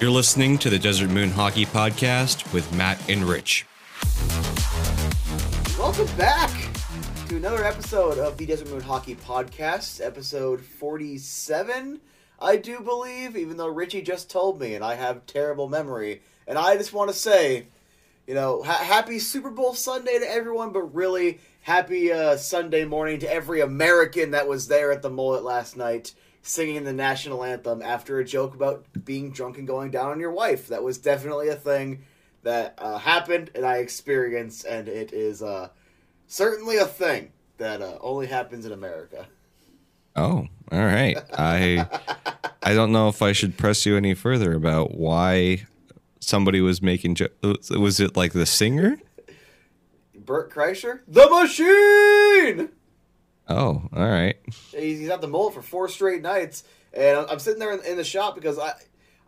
You're listening to the Desert Moon Hockey Podcast with Matt and Rich. Welcome back to another episode of the Desert Moon Hockey Podcast, episode 47, I do believe, even though Richie just told me and I have terrible memory. And I just want to say, you know, ha- happy Super Bowl Sunday to everyone, but really happy uh, Sunday morning to every American that was there at the Mullett last night singing the national anthem after a joke about being drunk and going down on your wife. That was definitely a thing that uh, happened and I experienced, and it is uh, certainly a thing that uh, only happens in America. Oh, all right. I I don't know if I should press you any further about why somebody was making jo- was it like the singer? Bert Kreischer, the machine. Oh, all right. He's, he's at the Mullett for four straight nights, and I'm, sitting there in, in the shop because I.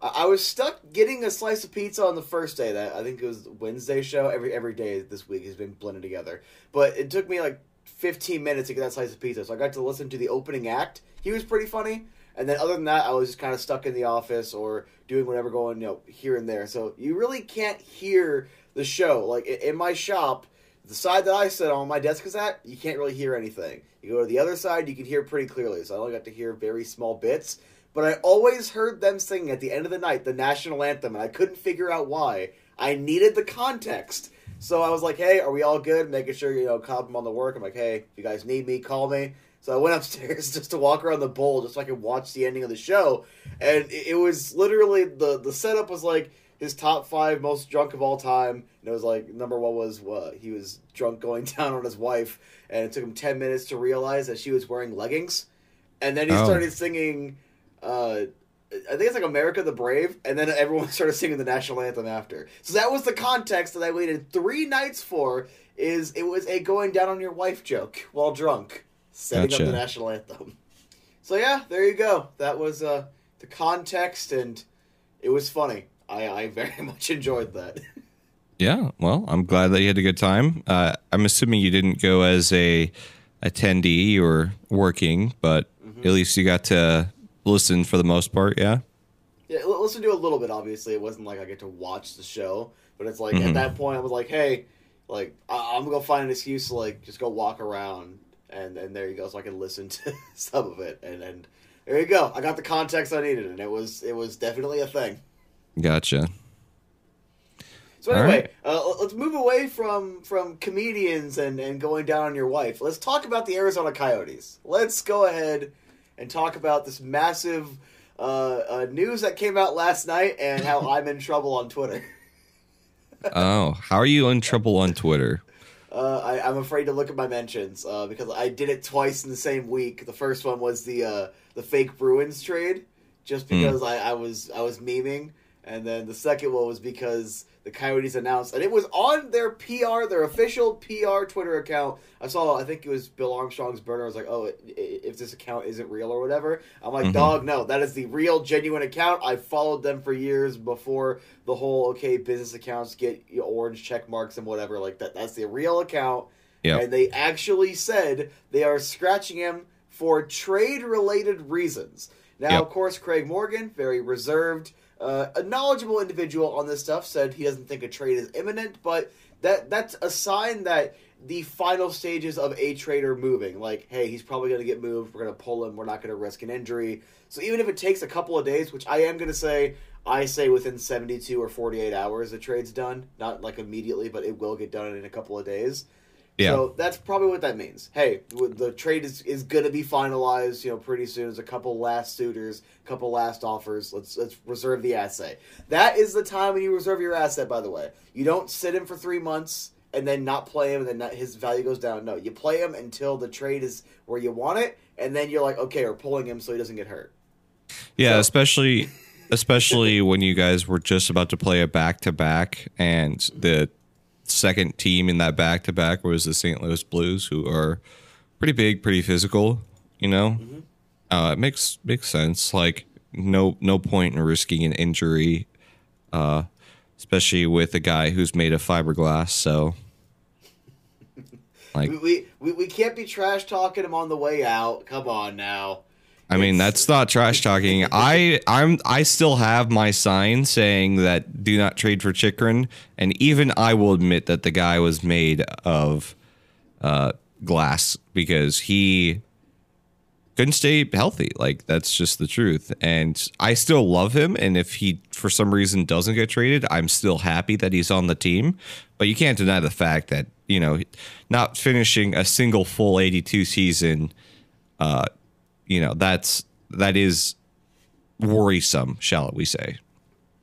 I I was stuck getting a slice of pizza on the first day. That I think it was Wednesday show. Every every day this week has been blended together. But it took me like 15 minutes to get that slice of pizza. So I got to listen to the opening act. He was pretty funny. And then other than that, I was just kind of stuck in the office or doing whatever going, you know, here and there. So you really can't hear the show. Like in my shop, the side that I sit on, my desk is at, you can't really hear anything. You go to the other side, you can hear pretty clearly. So I only got to hear very small bits. But I always heard them singing at the end of the night the national anthem, and I couldn't figure out why. I needed the context. So I was like, hey, are we all good? Making sure, you know, call them on the work. I'm like, hey, if you guys need me, call me. So I went upstairs just to walk around the bowl just so I could watch the ending of the show. And it was literally, the, the setup was like his top five most drunk of all time. And it was like, number one was uh, he was drunk going down on his wife. And it took him 10 minutes to realize that she was wearing leggings. And then he Oh. started singing, uh, I think it's like America the Brave, and then everyone started singing the national anthem after. So that was the context that I waited three nights for. Is it was a going down on your wife joke while drunk, setting Gotcha. up the national anthem. So yeah, there you go. That was uh, the context, and it was funny. I, I very much enjoyed that. Yeah, well, I'm glad that you had a good time. Uh, I'm assuming you didn't go as a attendee or working, but at least you got to listen for the most part. Yeah. Yeah, listen to a little bit. Obviously, it wasn't like I get to watch the show, but it's like at Mhm. that point I was like, hey, like I- I'm gonna go find an excuse to like just go walk around, and and there you go, so I can listen to some of it, and and there you go. I got the context I needed, and it was it was definitely a thing. Gotcha. So anyway, right. uh, let's move away from from comedians and and going down on your wife. Let's talk about the Arizona Coyotes. Let's go ahead and talk about this massive uh, uh, news that came out last night and how I'm in trouble on Twitter. Oh, how are you in trouble on Twitter? Uh, I, I'm afraid to look at my mentions uh, because I did it twice in the same week. The first one was the uh, the fake Bruins trade, just Hmm. because I, I was I was memeing, and then the second one was because the Coyotes announced, and it was on their PR, their official PR Twitter account. I saw, I think it was Bill Armstrong's burner. I was like, oh, if this account isn't real or whatever, I'm like, Mhm. dog, no, that is the real, genuine account. I followed them for years before the whole okay business accounts get orange check marks and whatever like that. That's the real account. Yep. And they actually said they are scratching him for trade related reasons. Now, Yep. of course, Craig Morgan, very reserved, uh, a knowledgeable individual on this stuff, said he doesn't think a trade is imminent, but that that's a sign that the final stages of a trade are moving. Like, hey, he's probably going to get moved. We're going to pull him. We're not going to risk an injury. So even if it takes a couple of days, which I am going to say, I say within 72 or 48 hours the trade's done. Not like immediately, but it will get done in a couple of days. Yeah. So that's probably what that means. Hey, the trade is, is going to be finalized, you know, pretty soon. There's a couple last suitors, a couple last offers. Let's let's reserve the asset. That is the time when you reserve your asset. By the way, you don't sit him for three months and then not play him, and then not, his value goes down. No, you play him until the trade is where you want it, and then you're like, okay, we're pulling him so he doesn't get hurt. Yeah, So- especially especially when you guys were just about to play a back to back and the second team in that back to back was the St. Louis Blues who are pretty big, pretty physical, you know? Uh it makes makes sense. Like no no point in risking an injury uh especially with a guy who's made of fiberglass, so like we, we, we can't be trash talking him on the way out. Come on now. I mean, that's not trash talking. I I'm I still have my sign saying that do not trade for Chychrun, and even I will admit that the guy was made of uh, glass because he couldn't stay healthy. Like that's just the truth. And I still love him. And if he for some reason doesn't get traded, I'm still happy that he's on the team. But you can't deny the fact that you know not finishing a single full 82 season uh, you know that's that is worrisome shall we say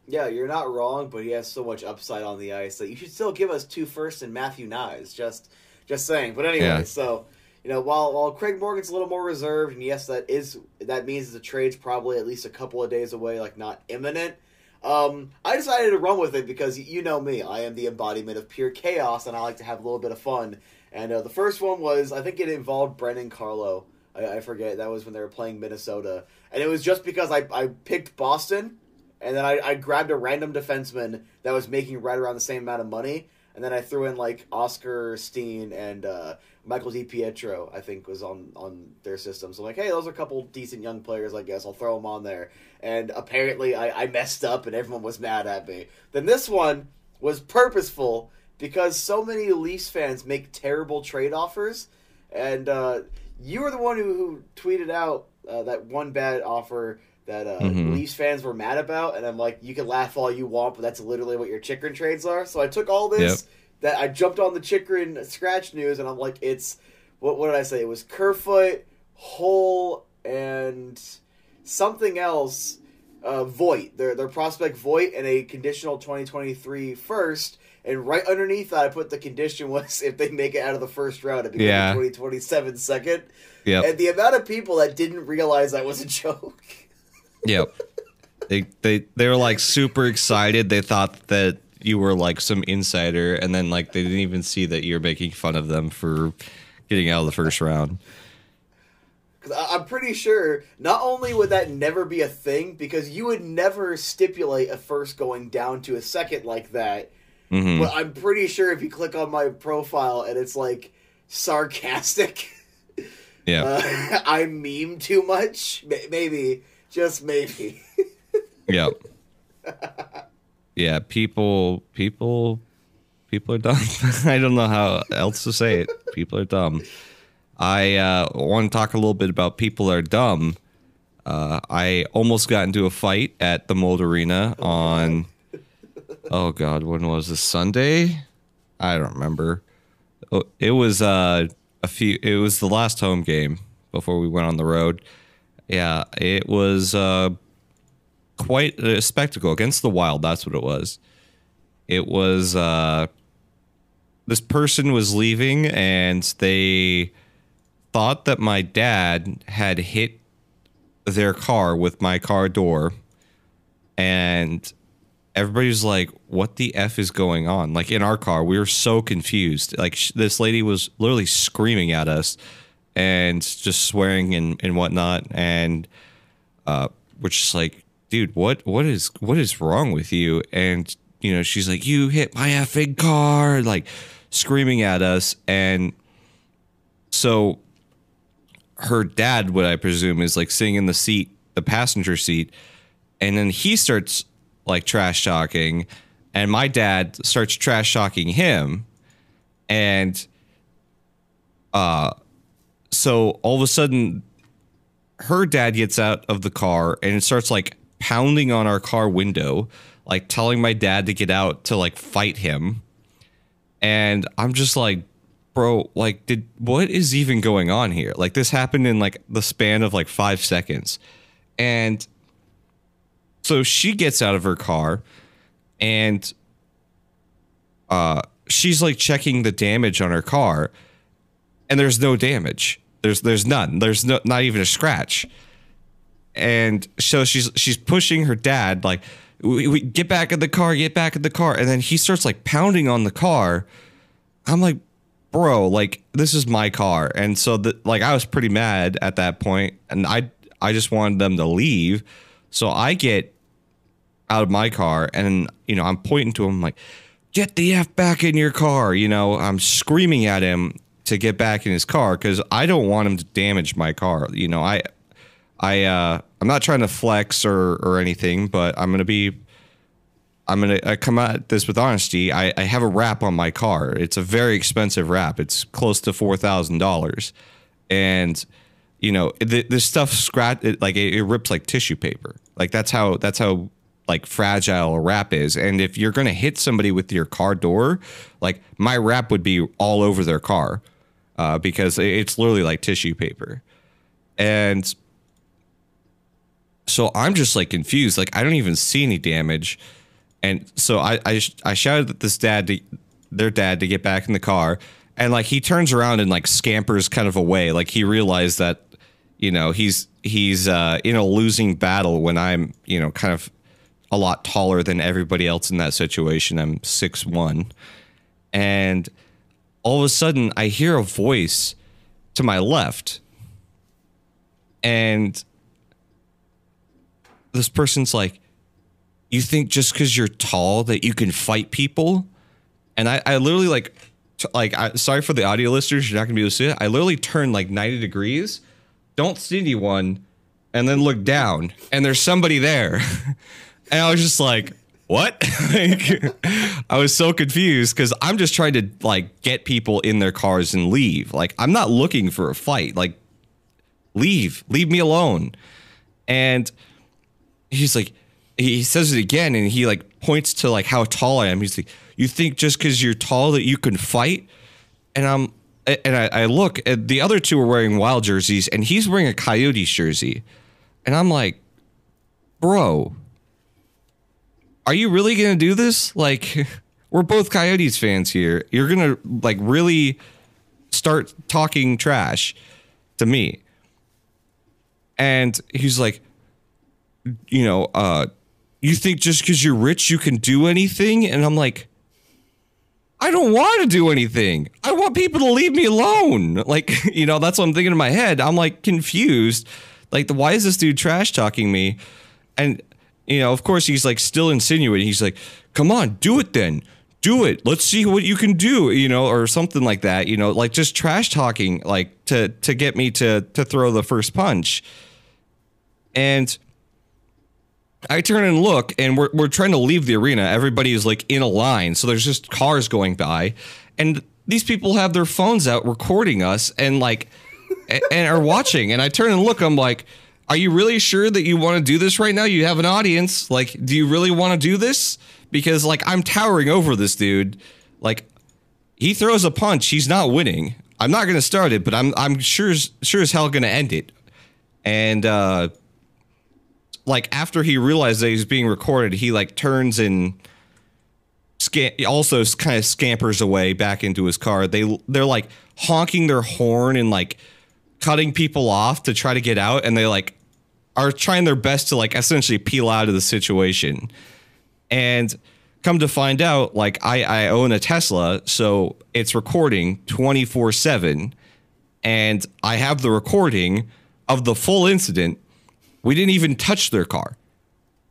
Yeah, you're not wrong, but he has so much upside on the ice that you should still give us two first and Matthew Knies. Just, just saying. But anyway, Yeah. so you know, while while Craig Morgan's a little more reserved, and yes, that is that means the trade's probably at least a couple of days away, like not imminent. Um, I decided to run with it because you know me, I am the embodiment of pure chaos, and I like to have a little bit of fun. And uh, the first one was, I think it involved Brandon Carlo. I, I forget that was when they were playing Minnesota, and it was just because I I picked Boston, and then I, I grabbed a random defenseman that was making right around the same amount of money, and then I threw in like Oskar Steen and uh, Michael DiPietro. I think was on on their system. So I'm like, hey, those are a couple decent young players. I guess I'll throw them on there. And apparently, I, I messed up, and everyone was mad at me. Then this one was purposeful because so many Leafs fans make terrible trade offers, and uh, you were the one who, who tweeted out uh, that one bad offer that uh, Mhm. Leafs fans were mad about, and I'm like, you can laugh all you want, but that's literally what your Chychrun trades are. So I took all this, that I jumped on the Chychrun scratch news, and I'm like, it's what what did I say? It was Kerfoot, Holl, and something else. Uh, Voight, their their prospect Voight, and a conditional 2023 first. And right underneath that, I put the condition was if they make it out of the first round, it becomes Yeah. a 2027 second. yep And the amount of people that didn't realize that was a joke. yep they they they were like super excited they thought that you were like some insider and then like they didn't even see that you're making fun of them for getting out of the first round I'm pretty sure not only would that never be a thing, because you would never stipulate a first going down to a second like that. Mhm. But I'm pretty sure if you click on my profile and it's like sarcastic, yeah uh, I meme too much. Maybe, just maybe. Yep. yeah, people, people, people are dumb. I don't know how else to say it. People are dumb. I uh, want to talk a little bit about people are dumb. Uh, I almost got into a fight at the Mullett Arena on. Oh God, when was this Sunday? I don't remember. Oh, It was uh, a few. It was the last home game before we went on the road. Yeah, it was. Uh, quite a spectacle against the wild that's what it was it was uh this person was leaving and they thought that my dad had hit their car with my car door and everybody was like what the f is going on? Like in our car we were so confused. Like sh- this lady was literally screaming at us and just swearing and, and whatnot. And uh we're just like dude what what is what is wrong with you? And you know she's like you hit my effing car like screaming at us. And so her dad what i presume is like sitting in the seat the passenger seat. And then he starts like trash talking. And my dad starts trash talking him. And uh so all of a sudden her dad gets out of the car and it starts like pounding on our car window like telling my dad to get out to like fight him. And i'm just like bro like did what is even going on here? Like this happened in like the span of like 5 seconds. And so she gets out of her car and uh she's like checking the damage on her car and there's no damage. There's there's none. There's no not even a scratch. And so she's she's pushing her dad like we, we get back in the car get back in the car. And then he starts like pounding on the car. I'm like bro like this is my car. And so the, like i was pretty mad at that point and i i just wanted them to leave so i get out of my car and you know i'm pointing to him like get the f back in your car you know i'm screaming at him to get back in his car because i don't want him to damage my car you know i I uh, I'm not trying to flex or or anything, but I'm gonna be. I'm gonna I come at this with honesty. I, I have a wrap on my car. It's a very expensive wrap. It's close to four thousand dollars, and you know th- this stuff scratch it, like it, it rips like tissue paper. Like that's how that's how like fragile a wrap is. And if you're gonna hit somebody with your car door, like my wrap would be all over their car uh, because it's literally like tissue paper, and so I'm just like confused. Like I don't even see any damage, and so I I, I shouted at this dad to their dad to get back in the car, and like he turns around and like scampers kind of away. Like he realized that you know he's he's uh, in a losing battle when I'm you know kind of a lot taller than everybody else in that situation. I'm six one, and all of a sudden I hear a voice to my left, and this person's like, you think just because you're tall that you can fight people? And I, I literally like, t- like, I, sorry for the audio listeners, you're not gonna be able to see it. I literally turned like 90 degrees, don't see anyone, and then look down, and there's somebody there. and I was just like, what? like, I was so confused because I'm just trying to like get people in their cars and leave. Like, I'm not looking for a fight. Like, leave, leave me alone. And he's like he says it again and he like points to like how tall I am. He's like, You think just because you're tall that you can fight? And I'm and I, I look at the other two are wearing wild jerseys and he's wearing a coyotes jersey. And I'm like, bro, are you really gonna do this? Like, we're both coyotes fans here. You're gonna like really start talking trash to me. And he's like, you know, uh, you think just because you're rich you can do anything? And I'm like, I don't want to do anything. I want people to leave me alone. Like, you know, that's what I'm thinking in my head. I'm like confused. Like, why is this dude trash talking me? And, you know, of course, he's like still insinuating. He's like, come on, do it then. Do it. Let's see what you can do, you know, or something like that, you know, like just trash talking, like to to get me to to throw the first punch. And I turn and look, and we're we're trying to leave the arena. Everybody is like in a line, so there's just cars going by, and these people have their phones out recording us and like and are watching. And I turn and look. I'm like, are you really sure that you want to do this right now? You have an audience. Like, do you really want to do this? Because like I'm towering over this dude. Like, he throws a punch. He's not winning. I'm not going to start it, but I'm I'm sure sure as hell going to end it. And uh like after he realized that he's being recorded, he like turns and sca- also kind of scampers away back into his car. They they're like honking their horn and like cutting people off to try to get out, and they like are trying their best to like essentially peel out of the situation. And come to find out, like I I own a Tesla, so it's recording twenty four seven, and I have the recording of the full incident we didn't even touch their car.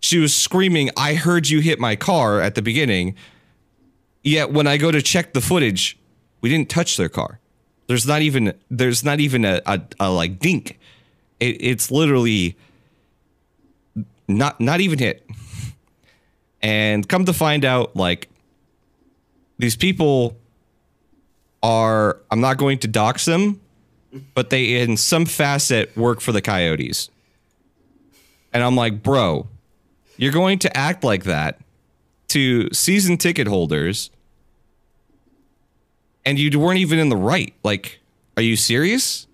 She was screaming, I heard you hit my car at the beginning. Yet when I go to check the footage, we didn't touch their car. There's not even there's not even a, a, a like dink. It, it's literally not not even hit. And come to find out, like these people are I'm not going to dox them, but they in some facet work for the coyotes. And I'm like, bro, you're going to act like that to season ticket holders and you weren't even in the right. Like, are you serious?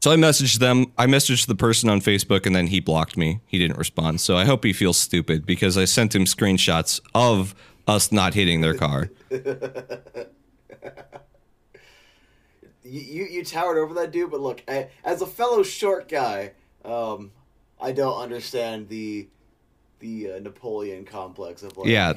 So I messaged them. I messaged the person on Facebook and then he blocked me. He didn't respond. So I hope he feels stupid because I sent him screenshots of us not hitting their car. you, you you towered over that dude, but look, I, as a fellow short guy, um, I don't understand the the uh, Napoleon complex of like. Yeah,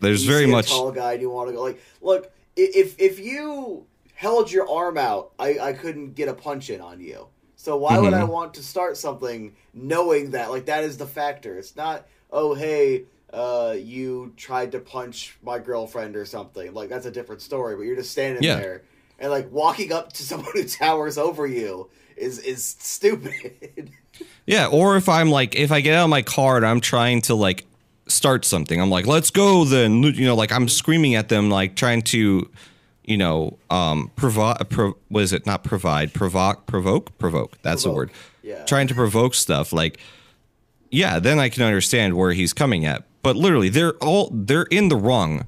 there's very much. tall guy. and You want to go like, look, if if you held your arm out, I I couldn't get a punch in on you. So why would I Mhm. want to start something knowing that like that is the factor? It's not oh hey. Uh, you tried to punch my girlfriend or something. Like that's a different story. But you're just standing Yeah. there, and like walking up to someone who towers over you is is stupid. Yeah, or if I'm like if I get out of my car and I'm trying to like start something, I'm like, "Let's go then." You know, like I'm screaming at them like trying to you know, um provide pro- was it not provide, provoke, provoke, provoke. That's the Provoke, word. yeah. Trying to provoke stuff like yeah, then I can understand where he's coming at. But literally, they're all they're in the wrong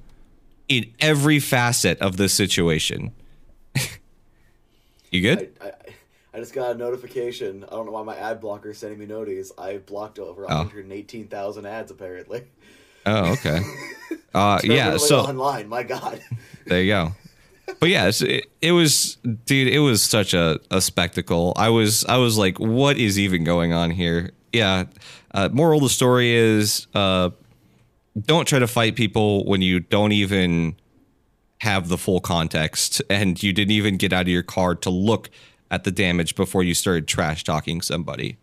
in every facet of this situation. you good? I, I, I just got a notification. I don't know why my ad blocker is sending me notices. I blocked over Oh. 118,000 ads apparently. Oh, okay. Uh, yeah, so online, my god. There you go. But yeah, it, it was, dude. It was such a, a spectacle. I was, I was like, what is even going on here? Yeah. Uh, moral of the story is, uh, don't try to fight people when you don't even have the full context and you didn't even get out of your car to look at the damage before you started trash talking somebody.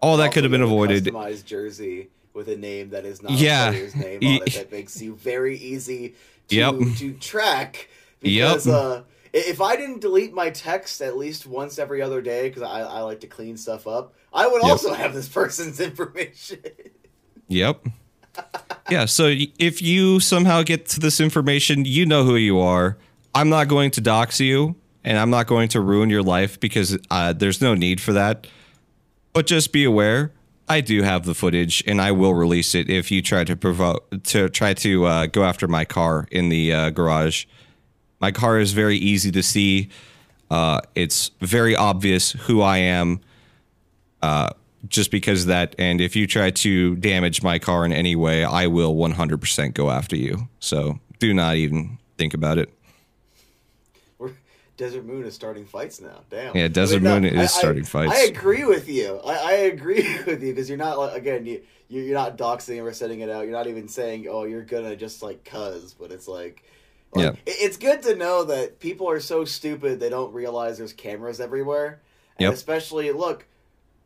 All that could have been Also, you have a avoided. Customized jersey with a name that is not Yeah. a player's name on it that makes you very easy to, Yep. to track. Yep. Because uh, if I didn't delete my text at least once every other day, because I, I like to clean stuff up, I would Yep. also have this person's information. Yep. Yeah, so if you somehow get to this information, you know who you are. I'm not going to dox you, and I'm not going to ruin your life because uh, there's no need for that. But just be aware, I do have the footage, and I will release it if you try to provoke to try to uh, go after my car in the uh, garage. My car is very easy to see. Uh, it's very obvious who I am just because of that. And if you try to damage my car in any way, I will 100% go after you. So do not even think about it. Desert Moon is starting fights now. Damn. Yeah, Desert Moon is I- I- starting fights. I agree with you. I, I agree with you because you're not like again you you- you're not doxing or setting it out. You're not even saying oh you're gonna just like cuz, but it's like. like, Yeah. It's good to know that people are so stupid they don't realize there's cameras everywhere. And Yep. especially, look,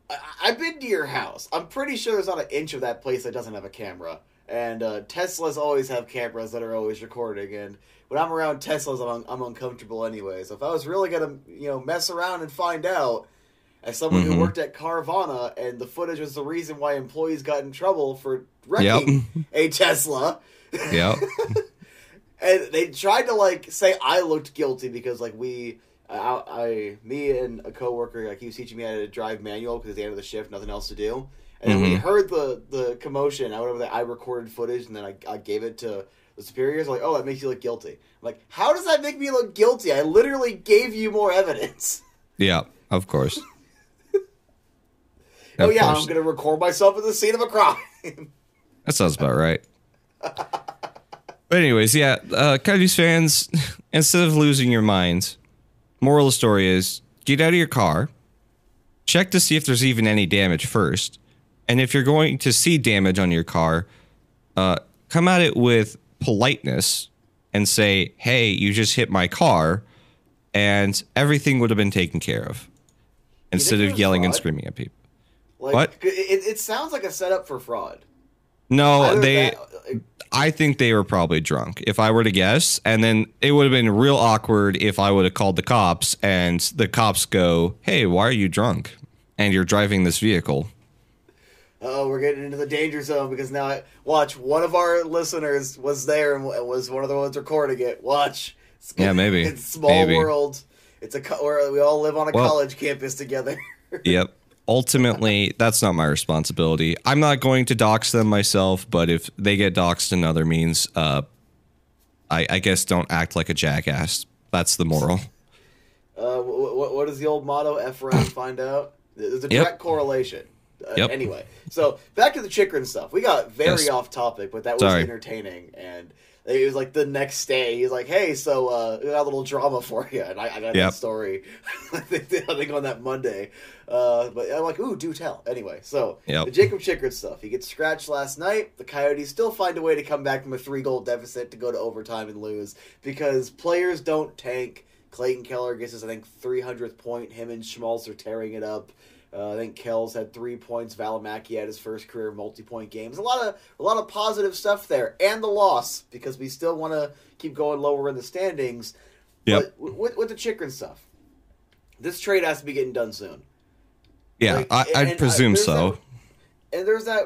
I, I've been to your house. I'm pretty sure there's not an inch of that place that doesn't have a camera. And uh, Teslas always have cameras that are always recording. And when I'm around Teslas, I'm, I'm uncomfortable anyway. So if I was really gonna, you know, mess around and find out, as someone who Mhm. worked at Carvana, and the footage was the reason why employees got in trouble for wrecking a Tesla, yeah. and they tried to like say I looked guilty because like we, I, I me and a coworker like he was teaching me how to drive manual because at the end of the shift, nothing else to do. And then we Mhm. heard the the commotion. I went over there. I recorded footage and then I, I gave it to the superiors. Are like, oh, that makes you look guilty. I'm like, how does that make me look guilty? I literally gave you more evidence. Yeah, of course. oh Of yeah, course. I'm gonna record myself at the scene of a crime. That sounds about right. But anyways, yeah, uh, Coyotes fans, instead of losing your minds, moral of the story is get out of your car, check to see if there's even any damage first, and if you're going to see damage on your car, uh, come at it with politeness and say, "Hey, you just hit my car," and everything would have been taken care of, instead of yelling and screaming at people. like, What? It, it sounds like a setup for fraud. No, Either they. that- uh, I think they were probably drunk, if I were to guess. And then it would have been real awkward if I would have called the cops and the cops go, Hey, why are you drunk? And you're driving this vehicle. Oh, we're getting into the danger zone because now, I, watch, one of our listeners was there and was one of the ones recording it. Watch. It's, Yeah, maybe. It's small Maybe. world. It's a where we all live on a Well- college campus together. Yep. Ultimately, that's not my responsibility. I'm not going to dox them myself, but if they get doxed in other means, uh, I, I guess don't act like a jackass. That's the moral. Uh, what, what is the old motto? F around, find out. There's a Yep. direct Uh, Yep. Anyway, so back to the Chychrun stuff. We got very Yes. off topic, but that was Sorry. entertaining. And it was like the next day, he's like, "Hey, so uh, we got a little drama for you," and I, I got Yep. that story. I think I think on that Monday, uh, but I'm like, "Ooh, do tell." Anyway, so Yep. the Jakob Chychrun stuff. He gets scratched last night. The Coyotes still find a way to come back from a three goal deficit to go to overtime and lose because players don't tank. Clayton Keller gets his, I think, 300th point. Him and Schmaltz are tearing it up. Uh, I think Kells had three points. Valimaki had his first career multi-point games. A lot of a lot of positive stuff there, and the loss because we still want to keep going lower in the standings. But with, with the Chychrun stuff, this trade has to be getting done soon. Yeah, Like, I, I'd and, uh, presume so. that- and there's that.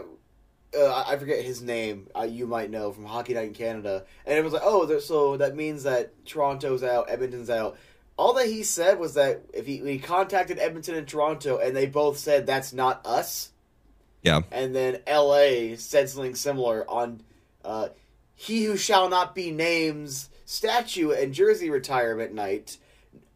Uh, I forget his name. Uh, you might know from Hockey Night in Canada. And it was like, oh, there, so that means that Toronto's out, Edmonton's out. All that he said was that if he, he contacted Edmonton and Toronto, and they both said that's not us. Yeah. And then L.A. said something similar on uh, "He Who Shall Not Be Named's statue and jersey retirement night."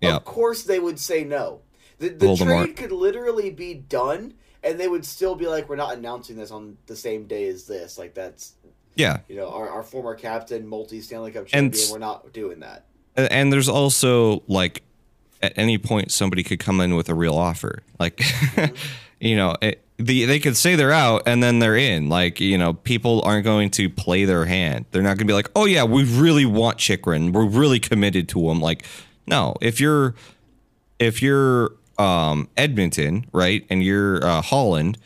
Yeah. Of course, they would say no. The, the trade could literally be done, and they would still be like, "We're not announcing this on the same day as this." Like that's Yeah. you know our, our former captain, multi Stanley Cup And champion. s- we're not doing that. And- there's also like at any point somebody could come in with a real offer. Like you know, it, the they could say they're out and then they're in. Like, you know, people aren't going to play their hand. They're not going to be like, "Oh yeah, we really want Chychrun. We're really committed to him." Like, no, if you're if you're um Edmonton, right? And you're uh, Holland,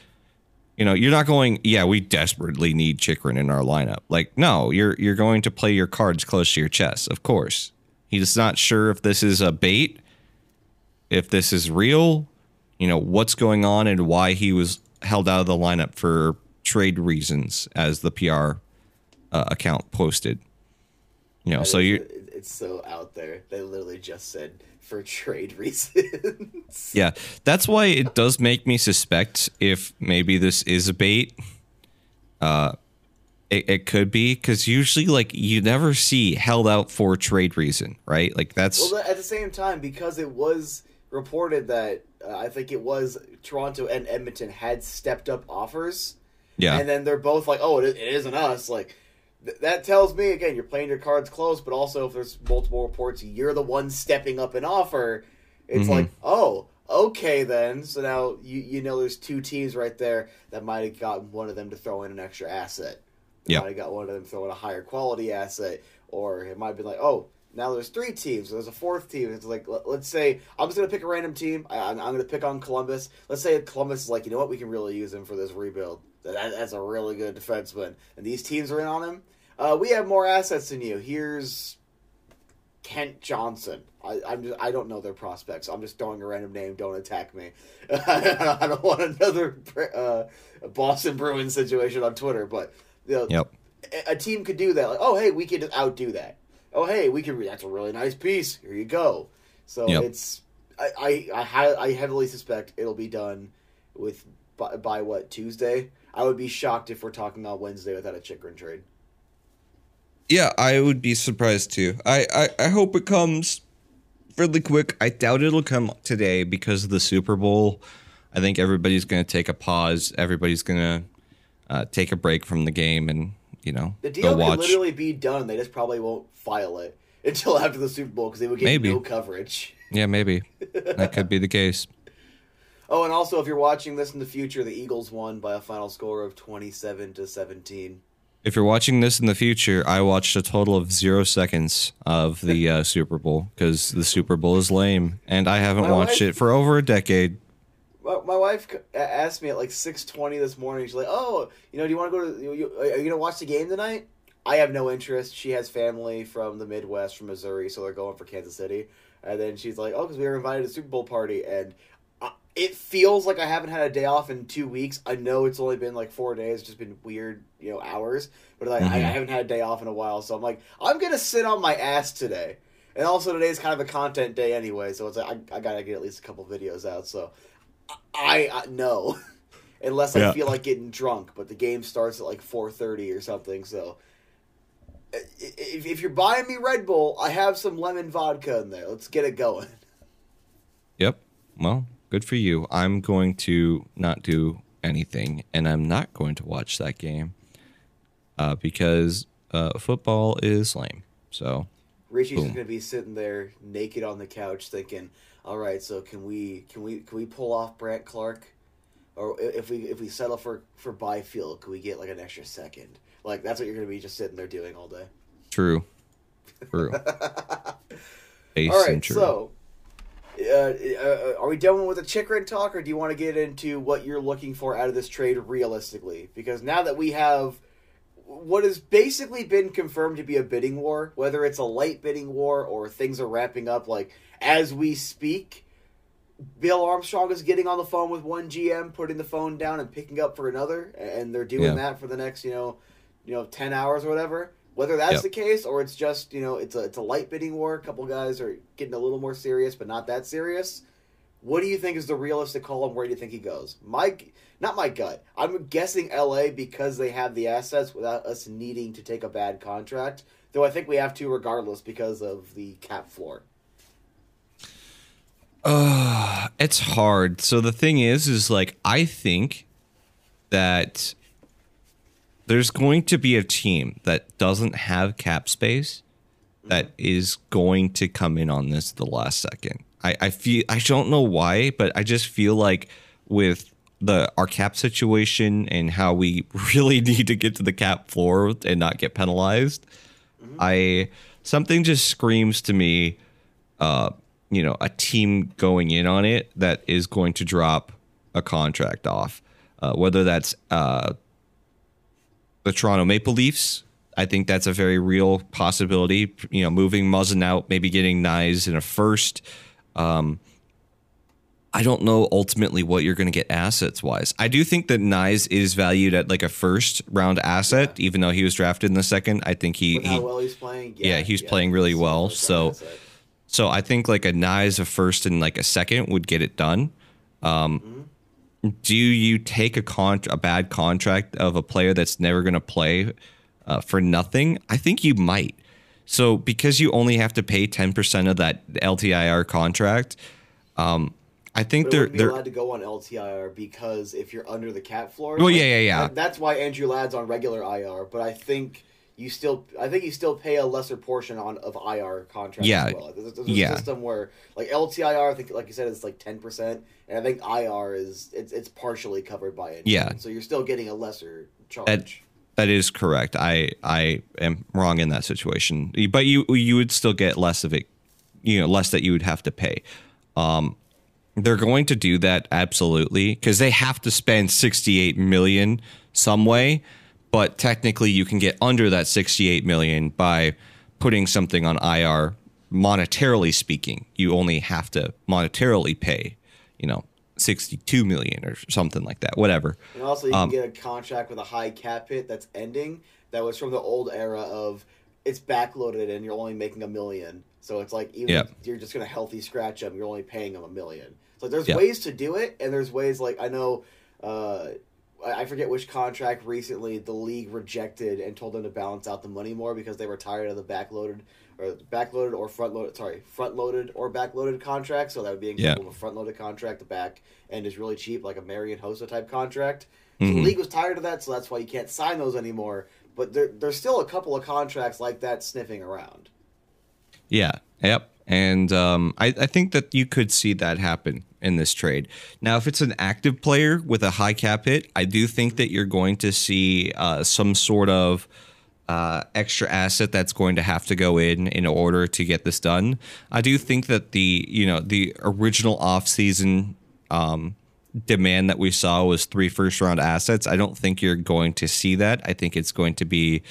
you know, you're not going, yeah, we desperately need Chychrun in our lineup. Like, no, you're you're going to play your cards close to your chest, of course. He's not sure if this is a bait, if this is real, you know, what's going on and why he was held out of the lineup for trade reasons, as the PR uh, account posted. You know, so you it- it's so out there. They literally just said for trade reasons. Yeah, that's why it does make me suspect if maybe this is a bait. Uh, it, it could be because usually, like, you never see held out for trade reason, right? Like that's Well, at the same time, because it was reported that uh, I think it was Toronto and Edmonton had stepped up offers, yeah, and then they're both like, "Oh, it, it isn't us." Like th- that tells me again, you're playing your cards close, but also if there's multiple reports, you're the one stepping up an offer. It's Mhm. like, oh, okay then. So now you you know there's two teams right there that might have gotten one of them to throw in an extra asset. They Yep. might have got one of them throw in a higher quality asset, or it might be like, oh, now there's three teams. There's a fourth team. It's like let- let's say I'm just gonna pick a random team. I, I'm, I'm gonna pick on Columbus. Let's say Columbus is like, you know what, we can really use him for this rebuild. That, that's a really good defenseman, and these teams are in on him. Uh, we have more assets than you. Here's Kent Johnson. I, I'm just, I don't know their prospects. I'm just throwing a random name. Don't attack me. I don't want another uh, Boston Bruins situation on Twitter, but you know, yep, a- a team could do that. Like, oh, hey, we could just outdo that. Oh, hey, we could. That's a really nice piece. Here you go. So Yep. it's I I I, I heavily suspect it'll be done with by, by what Tuesday. I would be shocked if we're talking on Wednesday without a Chychrun trade. yeah. I would be surprised too. I, I I hope it comes fairly quick. I doubt it'll come today because of the Super Bowl. I think everybody's going to take a pause. Everybody's going to uh, take a break from the game and you know The go deal could watch. literally be done. They just probably won't file it until after the Super Bowl because they would get Maybe. no coverage. Yeah, maybe that could be the case. Oh, and also, if you're watching this in the future, the Eagles won by a final score of 27 to 17. If you're watching this in the future, I watched a total of zero seconds of the uh, Super Bowl because the Super Bowl is lame, and I haven't My watched wife- it for over a decade. My, my wife asked me at like 6:20 this morning. She's like, "Oh, you know, do you want to go to? You, you, are you gonna watch the game tonight?" I have no interest. She has family from the Midwest, from Missouri, so they're going for Kansas City. And then she's like, "Oh, because we were invited to the Super Bowl party," and uh, it feels like I haven't had a day off in two weeks. I know it's only been like four days, it's just been weird, you know, hours. But like, I, I Mhm. haven't had a day off in a while, so I'm like, I'm gonna sit on my ass today. And also today's kind of a content day anyway, so it's like I, I gotta get at least a couple videos out. So I, I no, unless I Yeah. feel like getting drunk. But the game starts at like four thirty or something. So if, if you're buying me Red Bull, I have some lemon vodka in there. Let's get it going. Yep. Well, good for you. I'm going to not do anything, and I'm not going to watch that game uh, because uh, football is lame. So Richie's Boom. gonna be sitting there naked on the couch, thinking, "All right, so can we can we can we pull off Brandt Clarke, or if we if we settle for for Byfield, can we get like an extra second? Like that's what you're gonna be just sitting there doing all day." true. True. Ace All true. so uh, uh, are we done with the Chychrun talk, or do you want to get into what you're looking for out of this trade realistically? Because now that we have, what has basically been confirmed to be a bidding war, whether it's a light bidding war or things are wrapping up like as we speak. Bill Armstrong is getting on the phone with one GM, putting the phone down and picking up for another, and they're doing Yeah. that for the next, you know, you know, ten hours or whatever. Whether that's Yep. the case or it's just, you know, it's a it's a light bidding war. A couple guys are getting a little more serious, but not that serious. What do you think is the realistic call, and where do you think he goes? My, not my gut. I'm guessing L.A. because they have the assets without us needing to take a bad contract. Though I think we have to regardless because of the cap floor. Uh, it's hard. So the thing is, is like I think that there's going to be a team that doesn't have cap space that is going to come in on this the last second. I, I feel I don't know why, but I just feel like with the our cap situation and how we really need to get to the cap floor and not get penalized, I something just screams to me uh, you know, a team going in on it that is going to drop a contract off, uh, whether that's uh, the Toronto Maple Leafs. I think that's a very real possibility. You know, moving Muzzin out, maybe getting Knies in a first. Um, I don't know ultimately what you're going to get assets wise. I do think that Knies is valued at like a first round asset, even though he was drafted in the second. I think he, he well he's playing, yeah, he's playing really well, so- asset. So I think like a Knies a first and like a second would get it done. Um, Do you take a con a bad contract of a player that's never going to play uh, for nothing? I think you might. So because you only have to pay ten percent of that LTIR contract, um, I think they're they're allowed to go on LTIR because if you're under the cap floor. Well, yeah, yeah, yeah. that's why Andrew Ladd's on regular IR. But I think you still, I think you still pay a lesser portion on of IR contracts. Yeah, as well. There's, there's yeah. a system where like LTIR, I think, like you said, it's like ten percent, and I think IR is it's it's partially covered by it. Yeah. so you're still getting a lesser charge. That- That is correct. I I am wrong in that situation, but you you would still get less of it, you know, less that you would have to pay. Um, they're going to do that absolutely because they have to spend sixty eight million some way, but technically you can get under that sixty eight million by putting something on IR. Monetarily speaking, you only have to monetarily pay, you know, sixty two million or something like that. Whatever. And also, you Um, can get a contract with a high cap hit that's ending. That was from the old era of it's backloaded and you're only making a million. So it's like even you're just gonna healthy scratch them, you're only paying them a million. So there's ways to do it, and there's ways like I know. Uh, I forget which contract recently the league rejected and told them to balance out the money more because they were tired of the backloaded or backloaded or front loaded sorry front loaded or backloaded contract. So that would be an Yeah. of a front loaded contract. The back end is really cheap, like a Marian Hossa type contract. So Mhm. the league was tired of that, so that's why you can't sign those anymore. But there, there's still a couple of contracts like that sniffing around. Yeah. Yep. And um, I, I think that you could see that happen in this trade. Now, if it's an active player with a high cap hit, I do think that you're going to see uh, some sort of uh, extra asset that's going to have to go in in order to get this done. I do think that the you know the original offseason um, demand that we saw was three first round assets. I don't think you're going to see that. I think it's going to be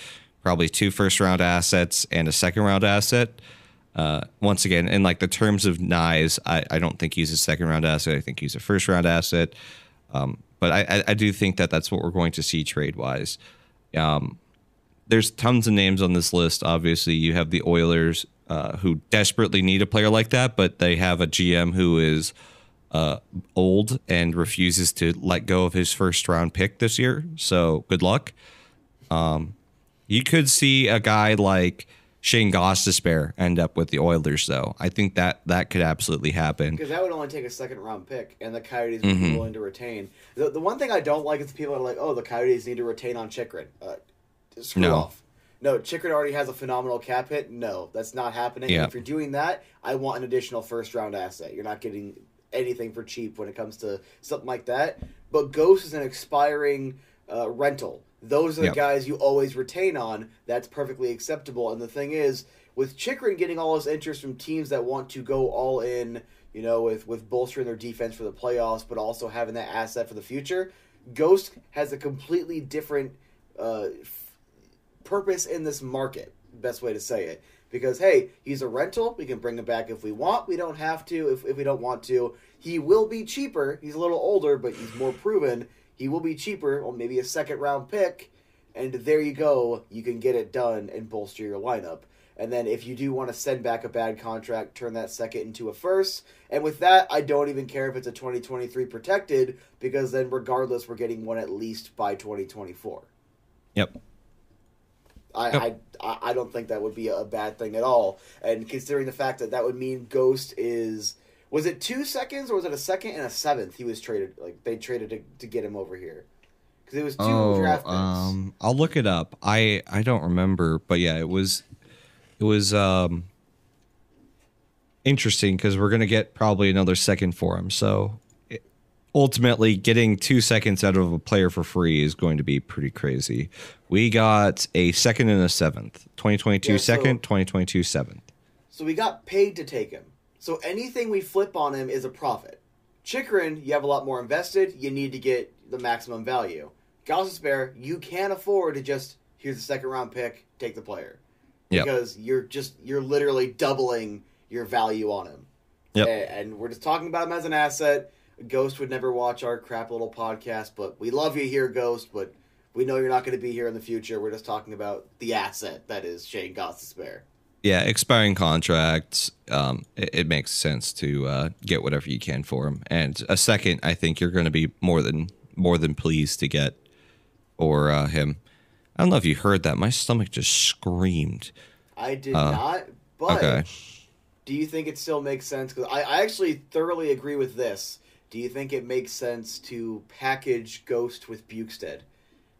probably two first round assets and a second round asset. Uh, once again, in like the terms of Knies, I, I don't think he's a second round asset. I think he's a first round asset. Um, but I, I, I do think that that's what we're going to see trade wise. Um, there's tons of names on this list. Obviously, you have the Oilers uh, who desperately need a player like that, but they have a GM who is uh, old and refuses to let go of his first round pick this year. So good luck. Um, you could see a guy like Shane Gostisbehere end up with the Oilers, though. I think that that could absolutely happen. Because that would only take a second round pick, and the Coyotes would Mm-hmm. be willing to retain. The, the one thing I don't like is people are like, oh, the Coyotes need to retain on Chychrun. Uh, screw No. off. No, Chychrun already has a phenomenal cap hit. No, that's not happening. Yeah. If you're doing that, I want an additional first round asset. You're not getting anything for cheap when it comes to something like that. But Ghost is an expiring uh, rental. Those are the Yep. guys you always retain on. That's perfectly acceptable. And the thing is, with Chychrun getting all his interest from teams that want to go all in, you know, with with bolstering their defense for the playoffs, but also having that asset for the future, Ghost has a completely different uh, f- purpose in this market. Best way to say it. Because hey, he's a rental. We can bring him back if we want. We don't have to if, if we don't want to. He will be cheaper. He's a little older, but he's more proven. He will be cheaper, or maybe a second round pick. And there you go. You can get it done and bolster your lineup. And then if you do want to send back a bad contract, turn that second into a first. And with that, I don't even care if it's a 2023 protected because then regardless, we're getting one at least by 2024. Yep. I, Yep. I I don't think that would be a bad thing at all. And considering the fact that that would mean Ghost is was it two seconds or was it a second and a seventh? He was traded like they traded to, to get him over here because it was two Oh, draft picks. um, I'll look it up. I I don't remember, but yeah, it was it was um interesting because we're gonna get probably another second for him. So it, ultimately, getting two seconds out of a player for free is going to be pretty crazy. We got a second and a seventh. 2022 Yeah, so- second, 2022 seventh. So we got paid to take him. So anything we flip on him is a profit. Chychrun, you have a lot more invested. You need to get the maximum value. Gostisbehere, you can't afford to just here's the second round pick, take the player, Yep. because you're just you're literally doubling your value on him. Yep. A- And we're just talking about him as an asset. Ghost would never watch our crap little podcast, but we love you here, Ghost. But we know you're not going to be here in the future. We're just talking about the asset that is Shayne Gostisbehere. Yeah, expiring contracts. Um, it, it makes sense to uh, get whatever you can for him, and a second, I think you're going to be more than more than pleased to get or uh, him. I don't know if you heard that. My stomach just screamed. I did not, but Uh, Okay. do you think it still makes sense? Because I, I actually thoroughly agree with this. Do you think it makes sense to package Ghost with Bjugstad?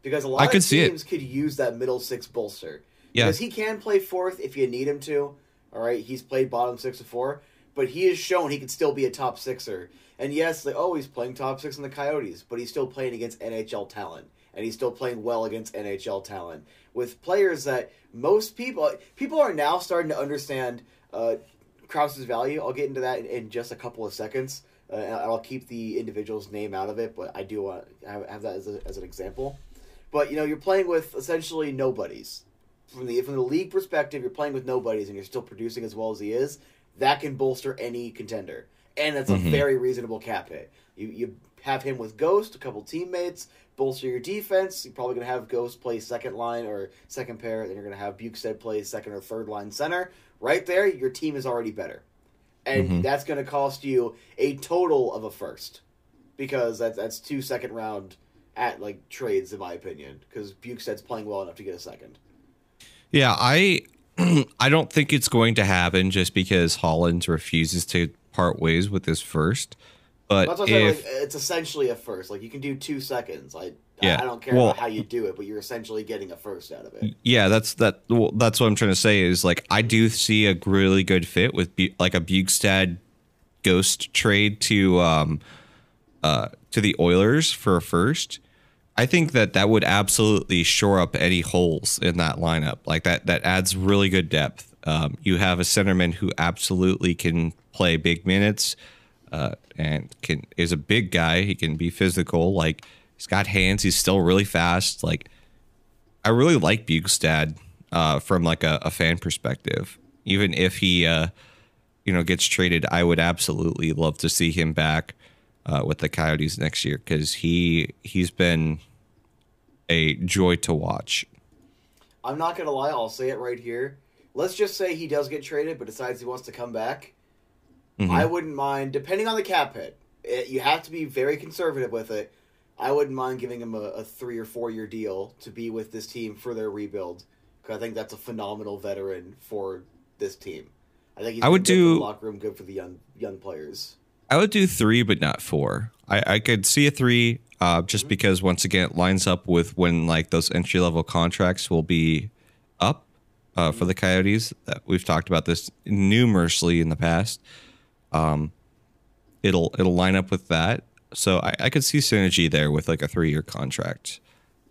Because a lot I of could teams could use that middle six bolster. Yeah. Because he can play fourth if you need him to. All right, he's played bottom six before, but he has shown he can still be a top sixer. And yes, like oh, he's playing top six in the Coyotes, but he's still playing against NHL talent, and he's still playing well against NHL talent with players that most people people are now starting to understand uh, Crouse's value. I'll get into that in, in just a couple of seconds. Uh, I'll keep the individual's name out of it, but I do want have, have that as, a, as an example. But you know, you're playing with essentially nobodies from the from the league perspective. You're playing with nobodies, and you're still producing as well as he is. That can bolster any contender, and that's a mm-hmm. very reasonable cap hit. You you have him with Ghost, a couple teammates, bolster your defense. You're probably gonna have Ghost play second line or second pair. Then you're gonna have Bjugstad play second or third line center. Right there, your team is already better, and mm-hmm. that's gonna cost you a total of a first because that's that's two second round at like trades in my opinion because Bjugstad's playing well enough to get a second. Yeah, I I don't think it's going to happen just because Holland refuses to part ways with his first. But That's what I'm saying. if Like, it's essentially a first. Like you can do two seconds. I Yeah, I don't care well- about how you do it, but you're essentially getting a first out of it. yeah, that's that. Well, that's what I'm trying to say is like I do see a really good fit with Bu- like a Bjugstad Ghost trade to um uh to the Oilers for a first. I think that that would absolutely shore up any holes in that lineup. Like that that adds really good depth. Um, you have a centerman who absolutely can play big minutes uh, and can is a big guy. He can be physical. Like he's got hands. He's still really fast. Like I really like Bjugstad uh, from like a, a fan perspective. Even if he, uh, you know, gets traded, I would absolutely love to see him back uh, with the Coyotes next year because he he's been a joy to watch. I'm not gonna lie. I'll say it right here. Let's just say he does get traded, but decides he wants to come back. Mhm. I wouldn't mind, depending on the cap hit. It, you have to be very conservative with it. I wouldn't mind giving him a, a three or four year deal to be with this team for their rebuild. Because I think that's a phenomenal veteran for this team. I think he's I would been good for do- locker room, good for the young young players. I would do three, but not four. I, I could see a three, uh, just because once again it lines up with when like those entry level contracts will be up uh, for the Coyotes. That we've talked about this numerously in the past. Um, it'll it'll line up with that. So I, I could see synergy there with like a three year contract.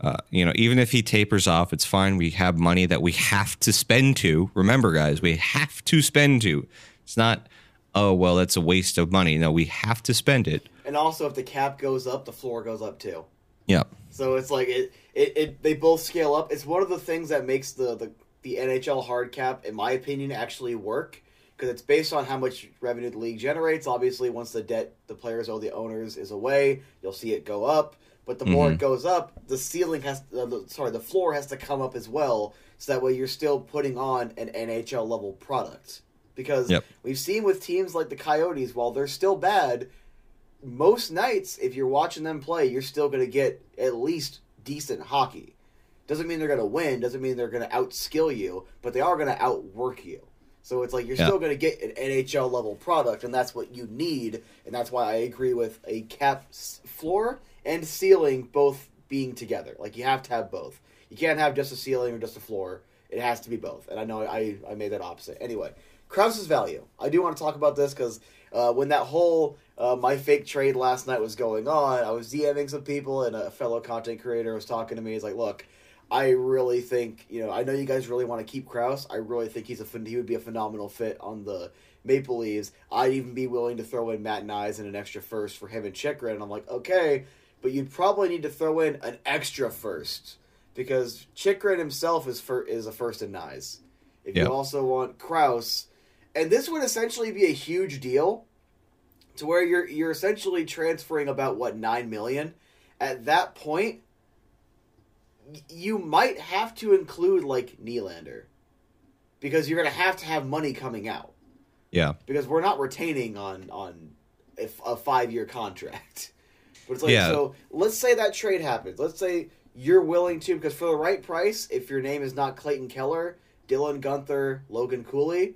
Uh, you know, even if he tapers off, it's fine. We have money that we have to spend to. Remember, guys, we have to spend to. It's not, oh well, that's a waste of money. No, we have to spend it. And also, if the cap goes up, the floor goes up too. Yeah. So it's like it, it, it they both scale up. It's one of the things that makes the the, the NHL hard cap, in my opinion, actually work because it's based on how much revenue the league generates. Obviously, once the debt the players owe the owners is away, you'll see it go up. But the more Mhm. it goes up, the ceiling has uh, the, sorry the floor has to come up as well, so that way you're still putting on an NHL level product. Because Yep. we've seen with teams like the Coyotes, while they're still bad, most nights if you're watching them play, you're still going to get at least decent hockey. Doesn't mean they're going to win. Doesn't mean they're going to outskill you, but they are going to outwork you. So it's like you're Yeah. still going to get an NHL level product, and that's what you need. And that's why I agree with a cap floor and ceiling both being together. Like you have to have both. You can't have just a ceiling or just a floor. It has to be both. And I know I, I made that opposite. Anyway, Crouse's value. I do want to talk about this because uh, when that whole uh, my fake trade last night was going on, I was DMing some people, and a fellow content creator was talking to me. He's like, "Look, I really think you know. I know you guys really want to keep Crouse. I really think he's a he would be a phenomenal fit on the Maple Leaves. I'd even be willing to throw in Matt Knies and an extra first for him and Chychrun. And I'm like, okay, but you'd probably need to throw in an extra first because Chychrun himself is for is a first in Knies. If Yeah. you also want Crouse, and this would essentially be a huge deal to where you're you're essentially transferring about what nine million. At that point, you might have to include like Nylander because you're gonna have to have money coming out Yeah. because we're not retaining on on a, a five year contract. But it's like Yeah. so. Let's say that trade happens. Let's say you're willing to because for the right price, if your name is not Clayton Keller, Dylan Guenther, Logan Cooley,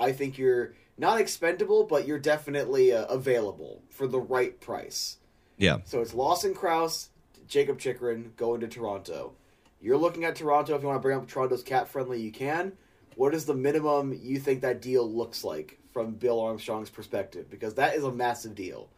I think you're not expendable, but you're definitely uh, available for the right price. Yeah. So it's Lawson Crouse, Jakob Chychrun going to Toronto. You're looking at Toronto. If you want to bring up Toronto's CapFriendly, you can. What is the minimum you think that deal looks like from Bill Armstrong's perspective? Because that is a massive deal.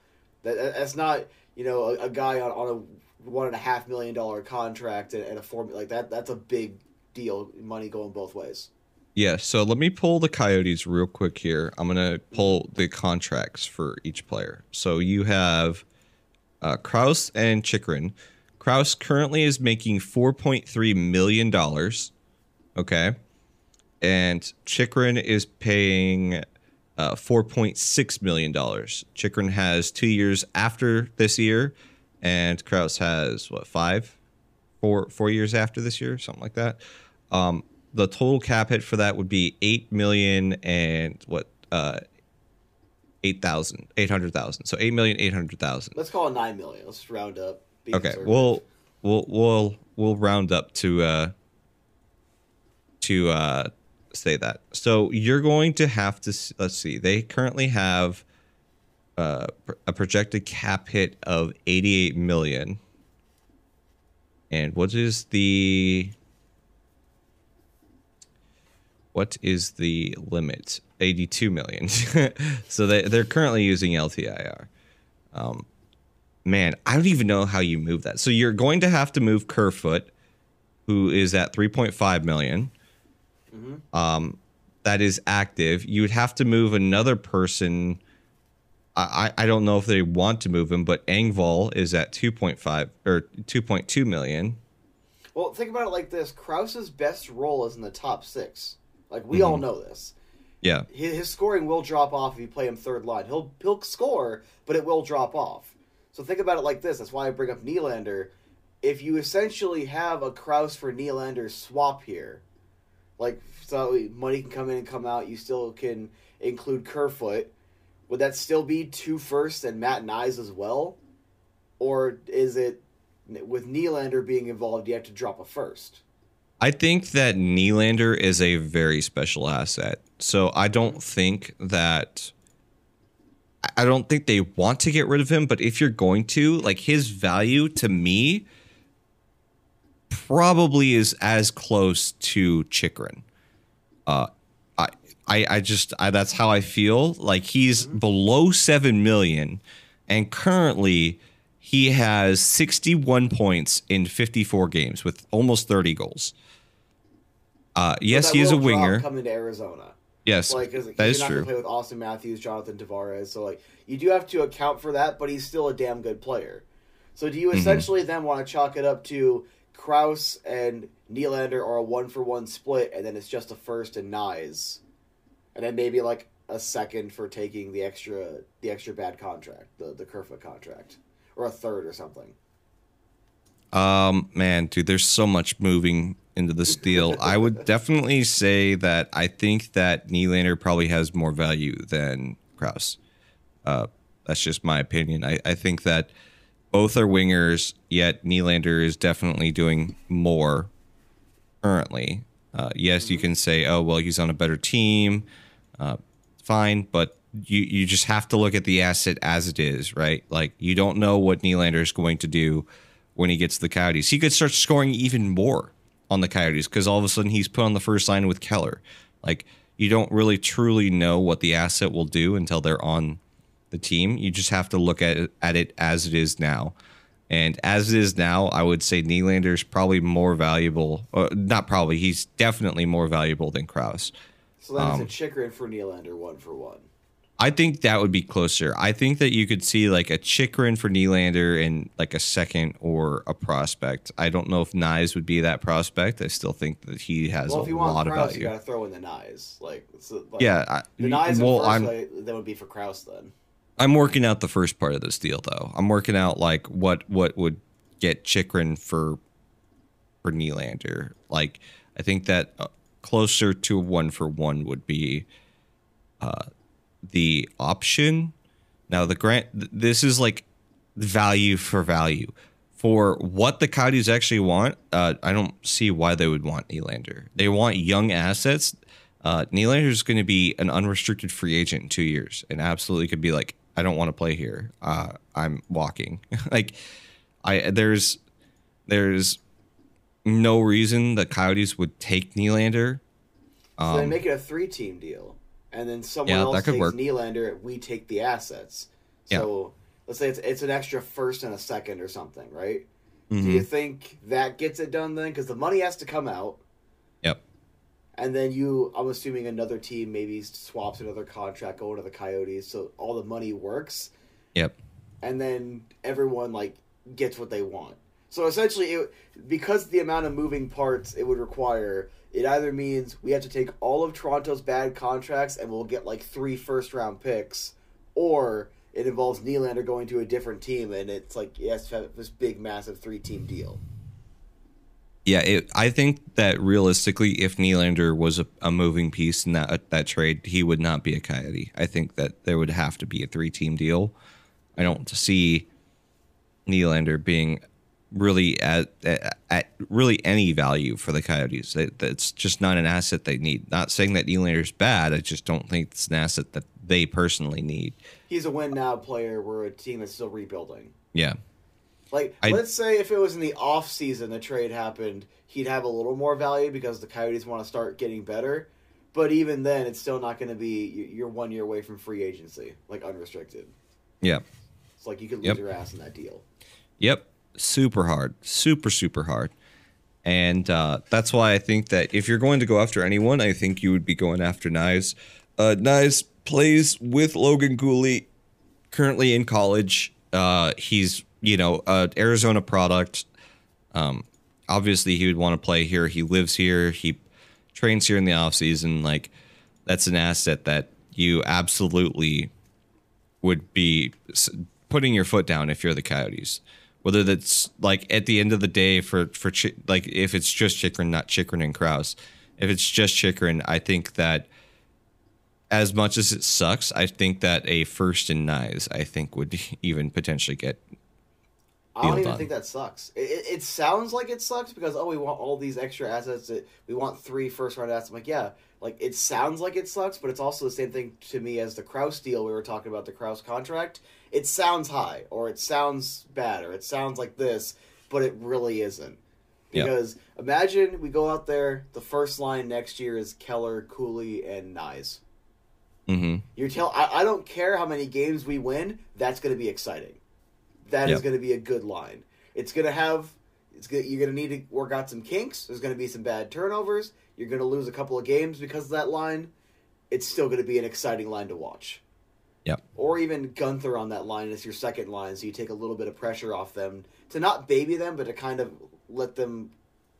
That that- that's not you know a, a guy on, on a one and a half million dollar contract and, and a four like that. That's a big deal. Money going both ways. Yeah, so let me pull the Coyotes real quick here. I'm gonna pull the contracts for each player. So you have uh, Crouse and Chychrun. Crouse currently is making 4.3 million dollars. Okay, and Chychrun is paying uh, 4.6 million dollars. Chychrun has two years after this year, and Crouse has what five, four, four years after this year, something like that. Um, the total cap hit for that would be eight million and what uh eight thousand eight hundred thousand so eight million eight hundred thousand Let's call it nine million. Let's round up. Okay we'll we'll we'll we'll round up to uh to uh say that so you're going to have to let's see they currently have uh a projected cap hit of 88 million and what is the what is the limit? 82 million. So they, they're currently using ltir um, man i don't even know how you move that. So you're going to have to move kerfoot who is at 3.5 million. Um, that is active. You would have to move another person. I, I don't know if they want to move him, but Engvall is at 2.5 or 2.2 million. Well, think about it like this: Crouse's best role is in the top six. Like we all mm-hmm. know this. Yeah. His, his scoring will drop off if you play him third line. He'll he'll score, but it will drop off. So think about it like this. That's why I bring up Nylander. If you essentially have a Crouse for Nylander swap here, like so money can come in and come out, you still can include Kerfoot. Would that still be two firsts and Matt Knies as well, or is it with Nylander being involved? You have to drop a first. I think that Nylander is a very special asset. So I don't think that I don't think they want to get rid of him, but if you're going to, like his value to me probably is as close to Chychrun. Uh I I, I just I, that's how I feel. Like he's below seven million, and currently he has 61 points in 54 games with almost 30 goals. Uh, yes, he is a winger. coming to Arizona. Yes, Like, that is not true. play with Auston Matthews, Jonathan Tavares. So like, you do have to account for that, but he's still a damn good player. So do you Mhm. essentially then want to chalk it up to Crouse and Nylander are a one for one split, and then it's just a first and Knies, and then maybe like a second for taking the extra the extra bad contract, the the Kerfoot contract, or a third or something. Um, man, dude, there's so much moving into this deal. I would definitely say that I think that Nylander probably has more value than Crouse. Uh, that's just my opinion. I, I think that both are wingers, yet Nylander is definitely doing more currently. Uh, yes, you can say, oh, well, he's on a better team. Uh, fine, but you, you just have to look at the asset as it is, right? Like, you don't know what Nylander is going to do when he gets the Coyotes. He could start scoring even more on the Coyotes because all of a sudden he's put on the first line with Keller. Like, you don't really truly know what the asset will do until they're on the team. You just have to look at it, at it as it is now. And as it is now, I would say Nylander is probably more valuable. Or not probably, he's definitely more valuable than Crouse. So that's Um, a Chychrun for Nylander, one for one. I think that would be closer. I think that you could see like a Chychrun for Nylander and like a second or a prospect. I don't know if Knies would be that prospect. I still think that he has Well, a if you want lot of you got to throw in the Knies. Like, so, like Yeah, I, the Knies well, well, I'm first, that would be for Crouse then. I'm working out the first part of this deal though. I'm working out like what what would get Chychrun for for Nylander. Like I think that uh, closer to one for one would be the option. Now the grant this is like value for value. For what the Coyotes actually want, uh, I don't see why they would want Nylander. They want young assets. Uh, Nylander is going to be an unrestricted free agent in two years, and absolutely could be like, I don't want to play here. Uh, I'm walking. like, I there's there's no reason the Coyotes would take Nylander. So they Um, make it a three team deal, and then someone Yeah, else takes work. Nylander. We take the assets. So let's say it's it's an extra first and a second or something, right? Do mhm. you think that gets it done then? Because the money has to come out, Yep. and then you, I'm assuming another team maybe swaps another contract going to the Coyotes, so all the money works, Yep. and then everyone like gets what they want. So essentially, it, because the amount of moving parts it would require, it either means we have to take all of Toronto's bad contracts and we'll get like three first round picks, or it involves Nylander going to a different team and it's like he has to have this big, massive three team deal. Yeah, it, I think that realistically, if Nylander was a, a moving piece in that that trade, he would not be a Coyote. I think that there would have to be a three team deal. I don't see Nylander being really at, at, at really any value for the Coyotes. That that's just not an asset they need. Not saying that Nylander's bad. I just don't think it's an asset that they personally need. He's a win now player. We're a team that's still rebuilding. Yeah, Like, I- let's say if it was in the off season, the trade happened, he'd have a little more value because the Coyotes want to start getting better. But even then, it's still not going to be. you- You're one year away from free agency, like unrestricted. yeah. It's like you could lose Yep. your ass in that deal. Yep. Super hard. Super, super hard. And uh, that's why I think that if you're going to go after anyone, I think you would be going after Knies. Uh, Knies plays with Logan Cooley currently in college. Uh, he's, you know, a Arizona product. Um, obviously, he would want to play here. He lives here. He trains here in the offseason. Like, that's an asset that you absolutely would be putting your foot down if you're the Coyotes. Whether that's like at the end of the day for for Chi- like if it's just Chychrun, not Chychrun and Crouse. If it's just Chychrun, I think that as much as it sucks, I think that a first and Knies, I think would even potentially get. I don't even done. think that sucks. It, it, sounds like it sucks because oh, we want all these extra assets. That, we want three first round assets. I'm like, yeah, like it sounds like it sucks, but it's also the same thing to me as the Crouse deal we were talking about the Crouse contract. It sounds high, or it sounds bad, or it sounds like this, but it really isn't. Yeah. Because imagine we go out there, the first line next year is Keller, Cooley, and Knies. hmm You're tell I, I don't care how many games we win. That's going to be exciting. That is Yep. going to be a good line. It's going to have. It's gonna, you're going to need to work out some kinks. There's going to be some bad turnovers. You're going to lose a couple of games because of that line. It's still going to be an exciting line to watch. Yep. Or even Guenther on that line as your second line, so you take a little bit of pressure off them to not baby them, but to kind of let them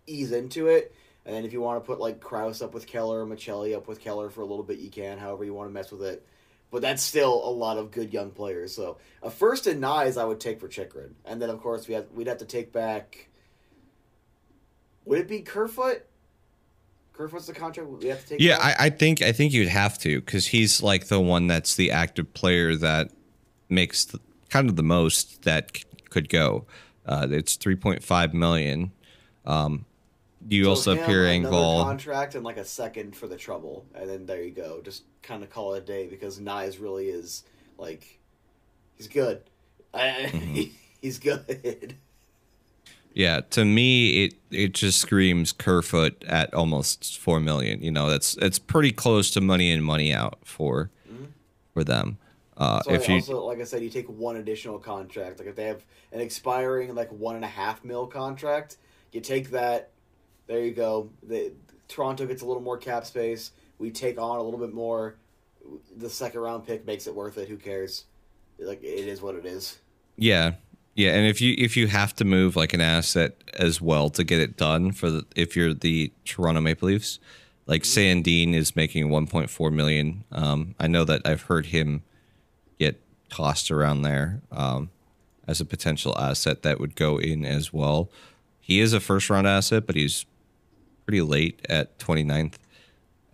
ease into it. And then if you want to put like Crouse up with Keller or Maccelli up with Keller for a little bit, you can. However you want to mess with it. But that's still a lot of good young players. So a first and Knies I would take for Chychrun, and then of course we have we'd have to take back. Would it be Kerfoot? Kerfoot's the contract we have to take. Yeah? I, I think I think you'd have to because he's like the one that's the active player that makes the, kind of the most that c- could go. Uh, it's three point five million. Um, you So also him, Pierre another contract and like a second for the trouble, and then there you go. Just kind of call it a day because Knies really is like he's good. Mm-hmm. he's good. Yeah, to me, it it just screams Kerfoot at almost four million. You know, that's it's pretty close to money in, money out for for them. Uh, So if I you also, like I said, you take one additional contract. Like if they have an expiring like one and a half mil contract, you take that. There you go. The Toronto gets a little more cap space. We take on a little bit more. The second round pick makes it worth it. Who cares? Like it is what it is. Yeah. Yeah, and if you if you have to move like an asset as well to get it done for the if you're the Toronto Maple Leafs, like Sandin is making 1.4 million. Um, I know that I've heard him get tossed around there um, as a potential asset that would go in as well. He is a first round asset, but he's pretty late at 29th.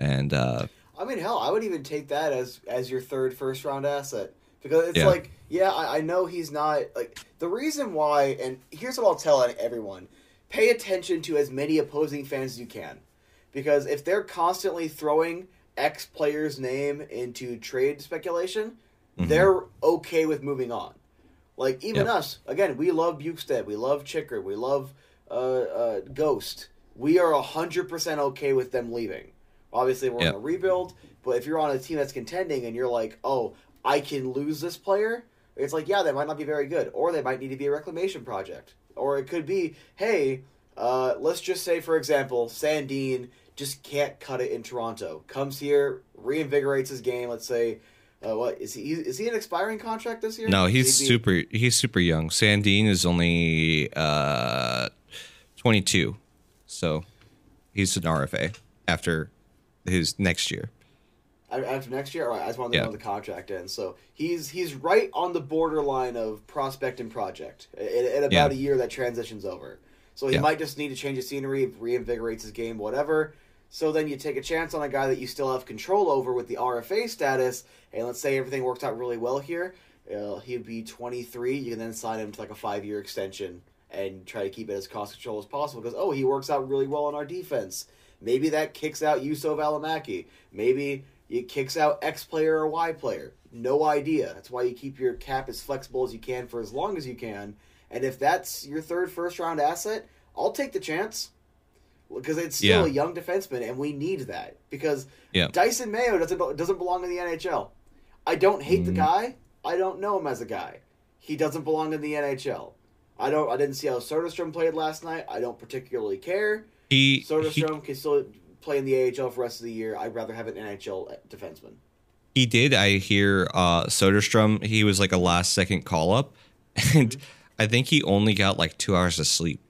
And uh, I mean, hell, I would even take that as as your third first round asset because it's Yeah. like, yeah, I, I know he's not like the reason why. And here's what I'll tell everyone: pay attention to as many opposing fans as you can, because if they're constantly throwing X player's name into trade speculation, they're okay with moving on. Like even Yeah. us, again, we love Bjugstad, we love Chicker, we love uh, uh, Ghost. We are hundred percent okay with them leaving. Obviously, we're Yeah. on a rebuild, but if you're on a team that's contending and you're like, oh, I can lose this player, it's like, yeah, they might not be very good, or they might need to be a reclamation project, or it could be, hey, uh, let's just say, for example, Sandin just can't cut it in Toronto, comes here, reinvigorates his game. Let's say, uh, what is he? Is he an expiring contract this year? no, he's be- super he's super young. Sandin is only uh, 22. So he's an RFA after his next year. After next year. All right, I just wanted to Yeah. know the contract ends. So he's he's right on the borderline of prospect and project. In, in about Yeah. a year, that transitions over. So he Yeah. might just need to change his scenery, reinvigorates his game, whatever. So then you take a chance on a guy that you still have control over with the RFA status, and let's say everything works out really well here. Uh, he'd be 23. You can then sign him to like a five year extension and try to keep it as cost control as possible because oh he works out really well on our defense. Maybe that kicks out Juuso Valimaki. Maybe it kicks out X player or Y player. No idea. That's why you keep your cap as flexible as you can for as long as you can. And if that's your third first round asset, I'll take the chance because it's still Yeah. a young defenseman, and we need that because Yeah. Dysin Mayo doesn't doesn't belong in the NHL. I don't hate the Mhm. guy. I don't know him as a guy. He doesn't belong in the NHL. I don't. I didn't see how Soderstrom played last night. I don't particularly care. He, he Soderstrom can still play in the AHL for the rest of the year. I'd rather have an NHL defenseman. He did. I hear uh, Soderstrom. He was like a last second call up, and I think he only got like two hours of sleep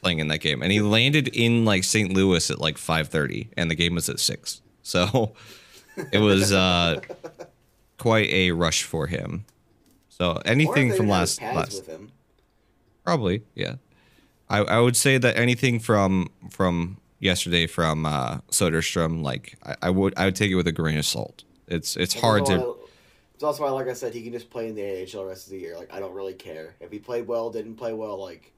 playing in that game, and he landed in like St. Louis at like five thirty, and the game was at six. So it was uh, quite a rush for him. So anything from last last with him. probably yeah. I I would say that anything from from yesterday from uh, Soderstrom, like I, I would I would take it with a grain of salt. It's it's hard to. why- It's also why, like I said, he can just play in the AHL the rest of the year. Like I don't really care if he played well, didn't play well. Like,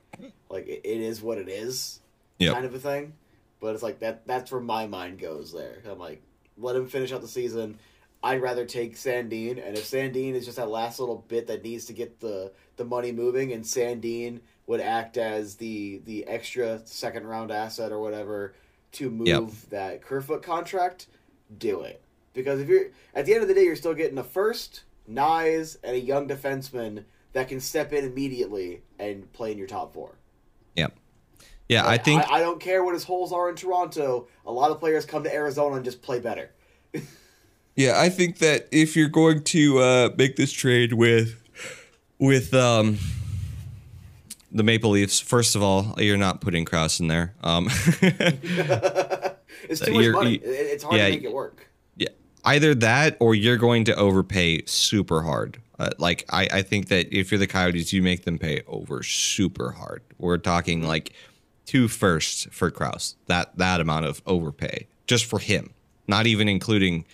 like it, it is what it is, Yep. kind of a thing. But it's like that. That's where my mind goes. There, I'm like, let him finish out the season. I'd rather take Sandin, and if Sandin is just that last little bit that needs to get the the money moving, and Sandin would act as the the extra second round asset or whatever to move Yep. that Kerfoot contract, do it. Because if you're at the end of the day, you're still getting a first, Knies, and a young defenseman that can step in immediately and play in your top four. Yep. Yeah, I think I, I don't care what his holes are in Toronto. A lot of players come to Arizona and just play better. Yeah, I think that if you're going to uh, make this trade with with um, the Maple Leafs, first of all, you're not putting Crouse in there. Um, it's too much money. it's hard yeah, to make it work. yeah, either that or you're going to overpay super hard. Uh, like I, I think that if you're the Coyotes, you make them pay over super hard. We're talking like two firsts for Crouse. That that amount of overpay just for him, not even including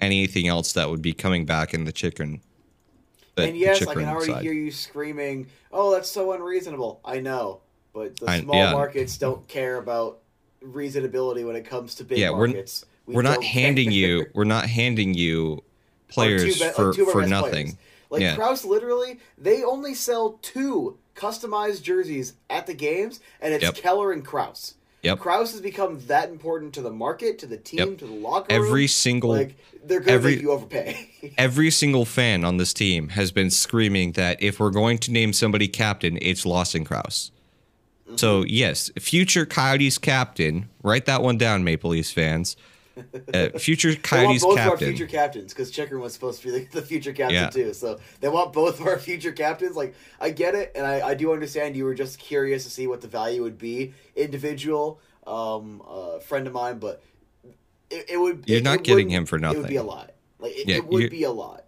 anything else that would be coming back in the chicken. The- and yes, I can already side. hear you screaming, "Oh, that's so unreasonable." I know, but the I- small yeah. markets don't care about reasonability when it comes to big Yeah, we're- markets. We We're not handing you. We're not handing you players be- like for two for nothing. players. Like Yeah. Crouse, literally, they only sell two customized jerseys at the games, and it's Yep. Keller and Crouse. Yep. Crouse has become that important to the market, to the team, Yep. to the locker room. Every single like they're gonna every- make you overpay. every single fan on this team has been screaming that if we're going to name somebody captain, it's Lawson Crouse. Mm-hmm. So yes, future Coyotes captain. Write that one down, Maple Leafs fans. Uh, future They want Coyotes both of our captain. future captains because Chychrun was supposed to be the, the future captain Yeah. too. So they want both of our future captains. Like I get it, and I, I do understand you were just curious to see what the value would be. Individual, um, uh, friend of mine, but it, it would. You're it- not it getting him for nothing. It would be a lot. Like it, Yeah, would be a lot.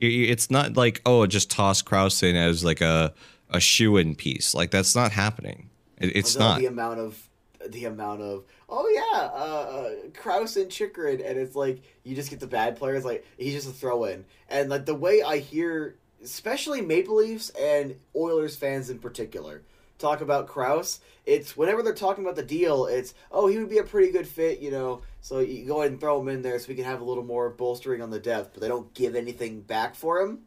It's not like oh, just toss Crouse in as like a a shoe in piece. Like that's not happening. It, it's not. the amount of the amount of oh yeah, uh, uh, Crouse and Chychrun, and it's like you just get the bad players. Like he's just a throw in, and like the way I hear, especially Maple Leafs and Oilers fans in particular, talk about Crouse. It's whenever they're talking about the deal, it's oh he would be a pretty good fit, you know. So you go ahead and throw him in there so we can have a little more bolstering on the depth, but they don't give anything back for him.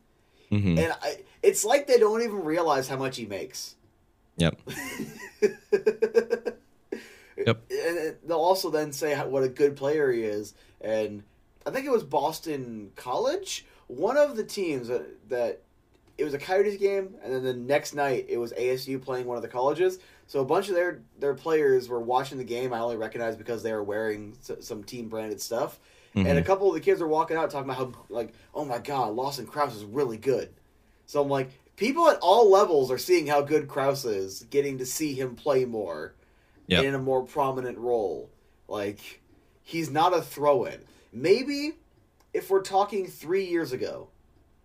Mhm. And I, it's like they don't even realize how much he makes. Yep. Yep. And they'll also then say how, what a good player he is. And I think it was Boston College, one of the teams that, that it was a Coyotes game, and then the next night it was ASU playing one of the colleges. So a bunch of their their players were watching the game. I only recognized because they were wearing s- some team branded stuff. And a Mhm. couple of the kids were walking out talking about how like, oh my god, Lawson Crouse is really good. So I'm like, people at all levels are seeing how good Crouse is, getting to see him play more Yep. in a more prominent role. Like, he's not a throw in. Maybe if we're talking three years ago,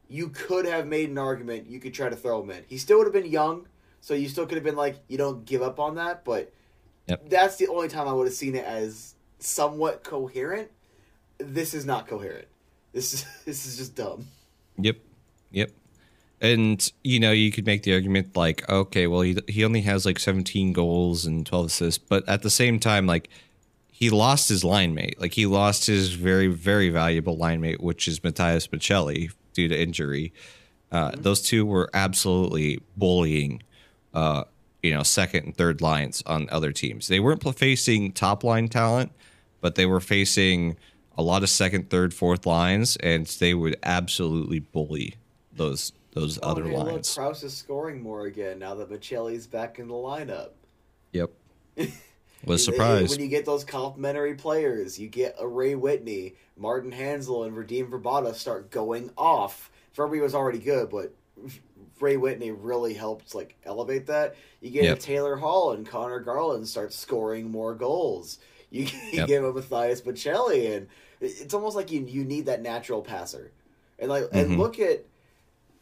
you could have made an argument you could try to throw him in. He still would have been young, so you still could have been like, you don't give up on that, but Yep. that's the only time I would have seen it as somewhat coherent. This is not coherent. This is this is just dumb. Yep. Yep. And you know, you could make the argument like, okay, well, he he only has like 17 goals and 12 assists, but at the same time, like he lost his line mate. Like he lost his very very valuable line mate, which is Matias Maccelli due to injury. Uh, Those two were absolutely bullying, uh, you know, second and third lines on other teams. They weren't facing top line talent, but they were facing a lot of second, third, fourth lines, and they would absolutely bully those those Oh, other hey, look, lines. Crouse is scoring more again now that Maccelli's back in the lineup. Yep. Was surprised. when you get those complimentary players. You get a Ray Whitney, Martin Hanzal, and Radim Vrbata start going off. Furby was already good, but Ray Whitney really helped like elevate that. You get Yep. a Taylor Hall and Conor Garland start scoring more goals. You, you Yep. give a Matias Maccelli, and it's almost like you you need that natural passer. And like and Mhm. look at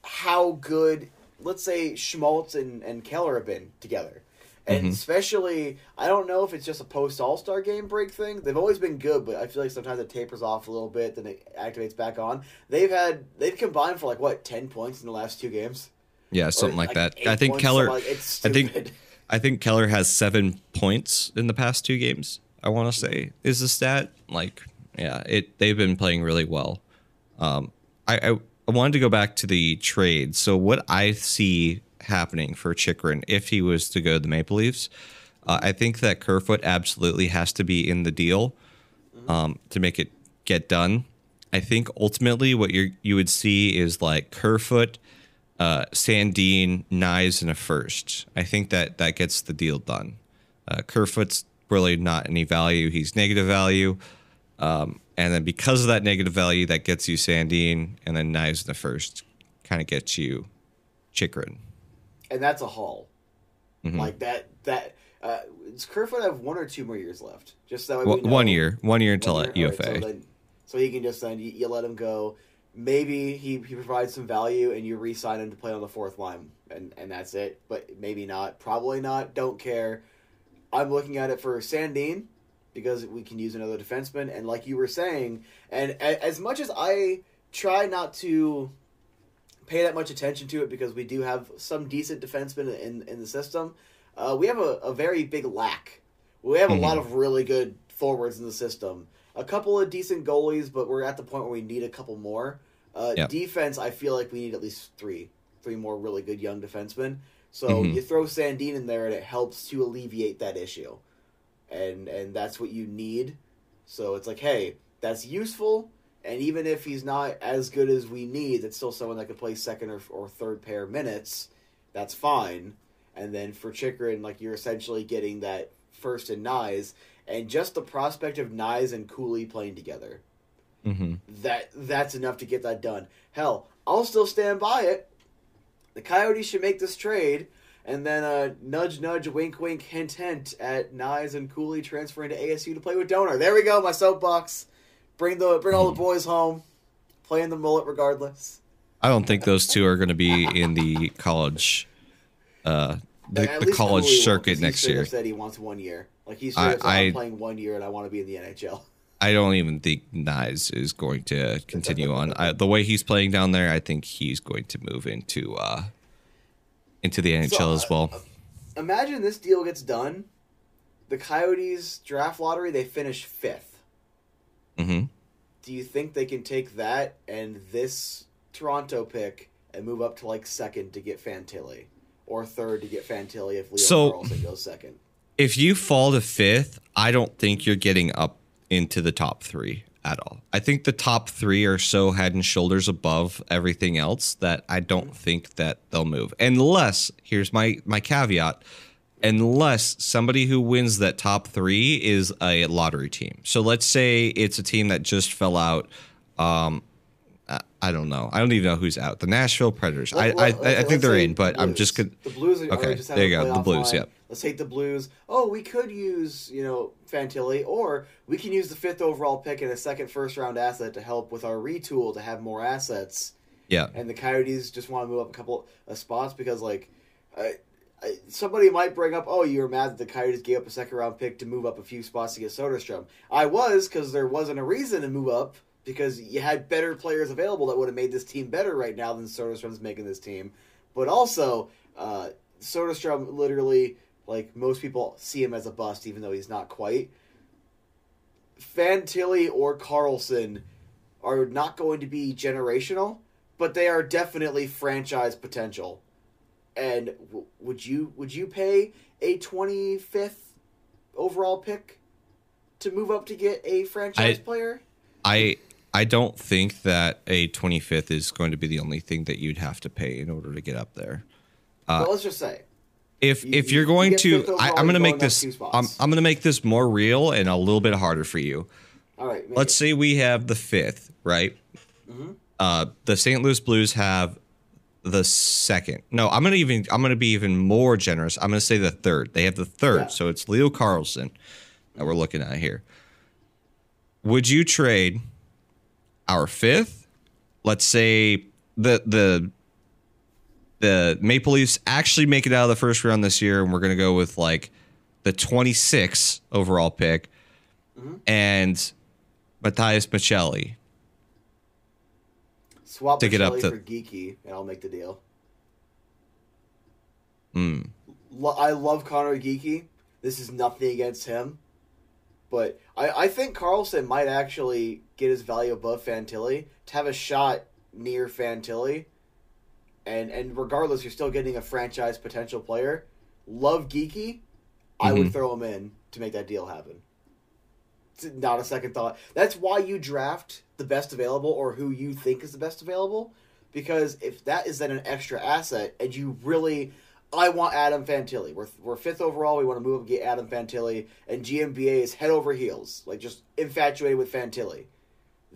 how good, let's say Schmaltz and, and Keller have been together. And Mhm. especially, I don't know if it's just a post All Star game break thing. They've always been good, but I feel like sometimes it tapers off a little bit, then it activates back on. They've had they've combined for like what ten points in the last two games, yeah, something like, that. I think points, Keller. like- it's I think- I think Keller has seven points in the past two games. I want to say is the stat. Like, yeah, it they've been playing really well. Um, I, I I wanted to go back to the trade. So what I see happening for Chychrun if he was to go to the Maple Leafs, uh, I think that Kerfoot absolutely has to be in the deal um, to make it get done. I think ultimately what you you would see is like Kerfoot, uh, Sandin, Knies, and a first. I think that that gets the deal done. Uh, Kerfoot's really not any value. He's negative value. Um, and then because of that negative value, that gets you Sandin, and then Knies in the first kind of gets you Chychrun. and that's a haul. Mhm. Like that. That uh, does Kerfoot have one or two more years left? Just that way One- we know. one year, one year until One year? All right, UFA. so, then, so he can just then you, you let him go. Maybe he, he provides some value and you re-sign him to play on the fourth line, and and that's it. But maybe not. Probably not. Don't care. I'm looking at it for Sandin because we can use another defenseman, and like you were saying, and a, as much as I try not to pay that much attention to it because we do have some decent defensemen in in the system, uh, we have a, a very big lack. We have a Mhm. lot of really good forwards in the system. A couple of decent goalies, but we're at the point where we need a couple more. Uh, Yep. Defense, I feel like we need at least three, three more really good young defensemen. So Mhm. you throw Sandin in there, and it helps to alleviate that issue, and and that's what you need. So it's like, hey, that's useful, and even if he's not as good as we need, it's still someone that could play second or, or third pair minutes. That's fine. And then for Chychrun, like you're essentially getting that first and Knies, and just the prospect of Knies and Cooley playing together. hmm That that's enough to get that done. Hell, I'll still stand by it. The Coyotes should make this trade, and then uh, nudge, nudge, wink, wink, hint, hint at Knies and Cooley transferring to ASU to play with Donor. There we go, my soapbox. Bring the bring all the boys home. Playing the Mullett regardless. I don't think those two are going to be in the college, uh, the, the college Cooley circuit next year. Said he wants one year. Like he's I- said, I- playing one year and I want to be in the NHL. I don't even think Knies is going to continue on. I, the way he's playing down there, I think he's going to move into uh, into the NHL So, as well. Imagine this deal gets done. The Coyotes draft lottery they finish fifth. hmm Do you think they can take that and this Toronto pick and move up to like second to get Fantilli, or third to get Fantilli if Leo So- Carlson goes second? If you fall to fifth, I don't think you're getting up into the top three at all. I think the top three are so head and shoulders above everything else that I don't think that they'll move. Unless here's my my caveat. Unless somebody who wins that top three is a lottery team. So let's say it's a team that just fell out. Um, I, don't know. I don't even know who's out. The Nashville Predators. I, Let- I, let- I think they're in, but I'm just gonna. The Blues Okay, okay, there you go, the Blues, line. yep. Let's take the Blues. Oh, we could use you know Fantilli, or we can use the fifth overall pick and a second first round asset to help with our retool to have more assets. Yeah. and the Coyotes just want to move up a couple of spots because like I, I, somebody might bring up, oh, you were mad that the Coyotes gave up a second round pick to move up a few spots to get Soderstrom. I was because there wasn't a reason to move up because you had better players available that would have made this team better right now than Soderstrom's making this team. But also, uh, Soderstrom literally like most people see him as a bust, even though he's not quite. Fantilli or Carlsson are not going to be generational, but they are definitely franchise potential. And w- would you would you pay a twenty fifth overall pick to move up to get a franchise I- player? I I don't think that a 25th is going to be the only thing that you'd have to pay in order to get up there. Uh, well, let's just say If You- if you- you're going get to, I, I'm going to make this. I'm I'm going to make this more real and a little bit harder for you. all right. Let's it. say we have the fifth, right? Mm-hmm. Uh, the St. Louis Blues have the second. No, I'm gonna even. I'm gonna be even more generous. I'm gonna say the third. They have the third, Yeah. so it's Leo Carlsson that we're looking at here. Would you trade our fifth? Let's say the the the Maple Leafs actually make it out of the first round this year, and we're gonna go with like the 26th overall pick, Mhm. and Matias Maccelli. swap to get up to- for Geekie, and I'll make the deal. Mm. Lo- I love Conor Geekie. This is nothing against him, but I, I think Carlsson might actually get his value above Fantilli to have a shot near Fantilli, and and regardless, you're still getting a franchise potential player. Love Geekie. I would Mhm. throw him in to make that deal happen. It's not a second thought. That's why you draft the best available or who you think is the best available. Because if that is then an extra asset and you really I want Adam Fantilli. We're, we're fifth overall. We want to move up and get Adam Fantilli. And GMBA is head over heels, like just infatuated with Fantilli.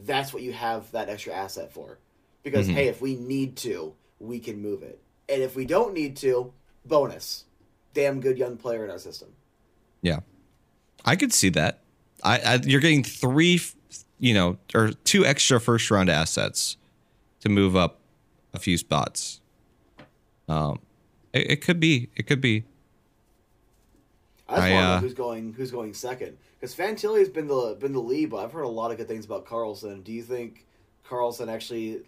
that's what you have that extra asset for. Because Mhm. hey, if we need to, we can move it, and if we don't need to, bonus, damn good young player in our system. Yeah, I could see that. I, I you're getting three, you know, or two extra first round assets to move up a few spots. Um, it, it could be. It could be. I just I, uh, who's going who's going second because Fantilli's been the been the lead, but I've heard a lot of good things about Carlsson. Do you think Carlsson actually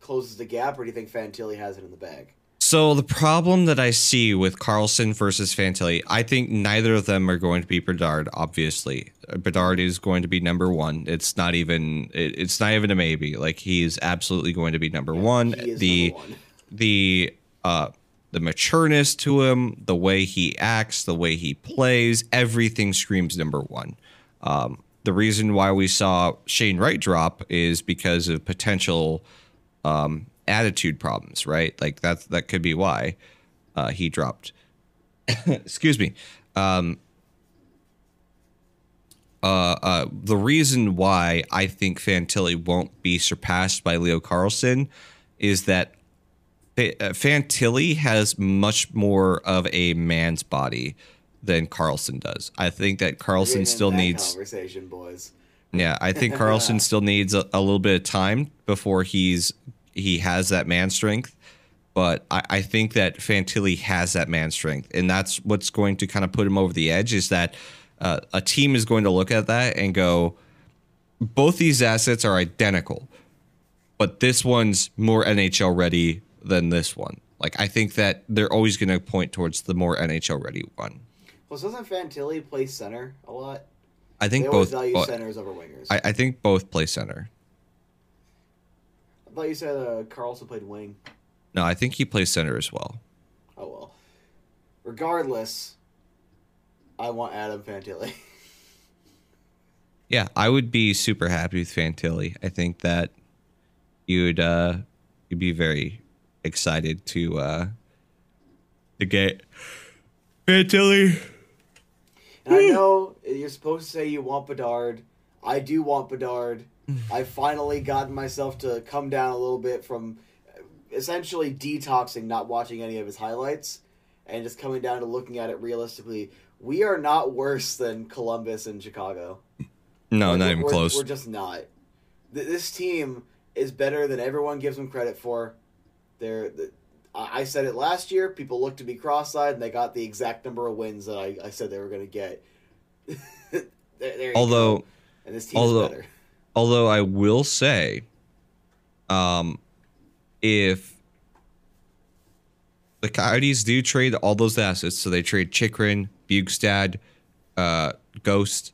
closes the gap, or do you think Fantilli has it in the bag? So the problem that I see with Carlsson versus Fantilli, I think neither of them are going to be Bedard. Obviously, Bedard is going to be number one. It's not even. It, it's not even a maybe. Like he's absolutely going to be number one. He is the number one. the uh the matureness to him, the way he acts, the way he plays, everything screams number one. Um, the reason why we saw Shane Wright drop is because of potential um, attitude problems, right? Like that that could be why uh, he dropped. Excuse me. Um, uh, uh, the reason why I think Fantilli won't be surpassed by Leo Carlsson is that uh, Fantilli has much more of a man's body than Carlsson does. I think that Carlsson still that needs. conversation, boys. Yeah, I think Carlsson still needs a, a little bit of time before he's he has that man strength. But I, I think that Fantilli has that man strength, and that's what's going to kind of put him over the edge. Is that uh, a team is going to look at that and go, both these assets are identical, but this one's more NHL ready than this one. Like I think that they're always going to point towards the more NHL ready one. Plus, doesn't Fantilli play center a lot? I think always both. value but centers over wingers. I, I think both play center. I thought you said uh, Carlsson played wing. No, I think he plays center as well. Oh well. Regardless, I want Adam Fantilli. Yeah, I would be super happy with Fantilli. I think that you'd uh you'd be very excited to uh to get Fantilli. And I know you're supposed to say you want Bedard. I do want Bedard. I finally gotten myself to come down a little bit from essentially detoxing, not watching any of his highlights, and just coming down to looking at it realistically. We are not worse than Columbus and Chicago. No, not we're- even we're- close. We're just not. Th- This team is better than everyone gives them credit for. They're. The, I said it last year. People looked at me cross-eyed, and they got the exact number of wins that I, I said they were going to get. there, there Although go. and this team although- is better. Although I will say, um, if the Coyotes do trade all those assets, so they trade Chychrun, Bjugstad, uh, Ghost,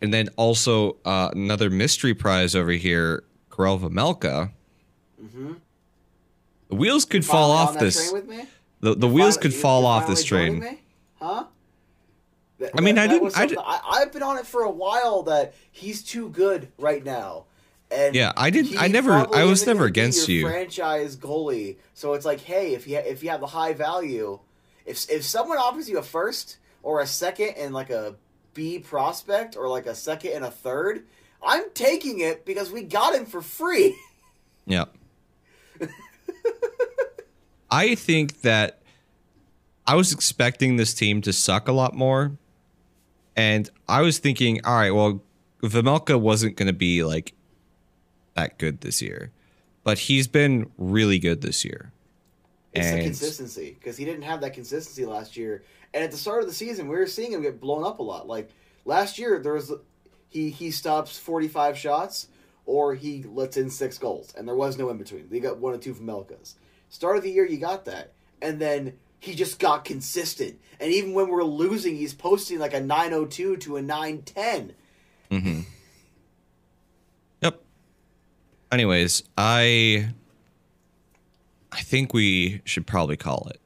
and then also uh, another mystery prize over here, Karel Vejmelka. Mhm. The wheels could fall off this. train with me? The, the wheels could fall off this train. Huh? That- I mean, that- I didn't- I something- I, I've been on it for a while that he's too good right now. And Yeah, I didn't- I never- I was never against you. Franchise goalie. So it's like, hey, if you if you have the high value, if if someone offers you a first or a second and like a B prospect or like a second and a third, I'm taking it because we got him for free. Yeah. I think that I was expecting this team to suck a lot more. And I was thinking, all right, well, Vejmelka wasn't going to be like that good this year, but he's been really good this year. It's the consistency because he didn't have that consistency last year. And at the start of the season, we were seeing him get blown up a lot. Like last year, there was he he stops forty five shots or he lets in six goals, and there was no in between. They got one or two from Melkas. Start of the year, you got that, and then he just got consistent. And even when we're losing, he's posting like a nine oh two to a nine ten. Yep. Anyways, I I think we should probably call it.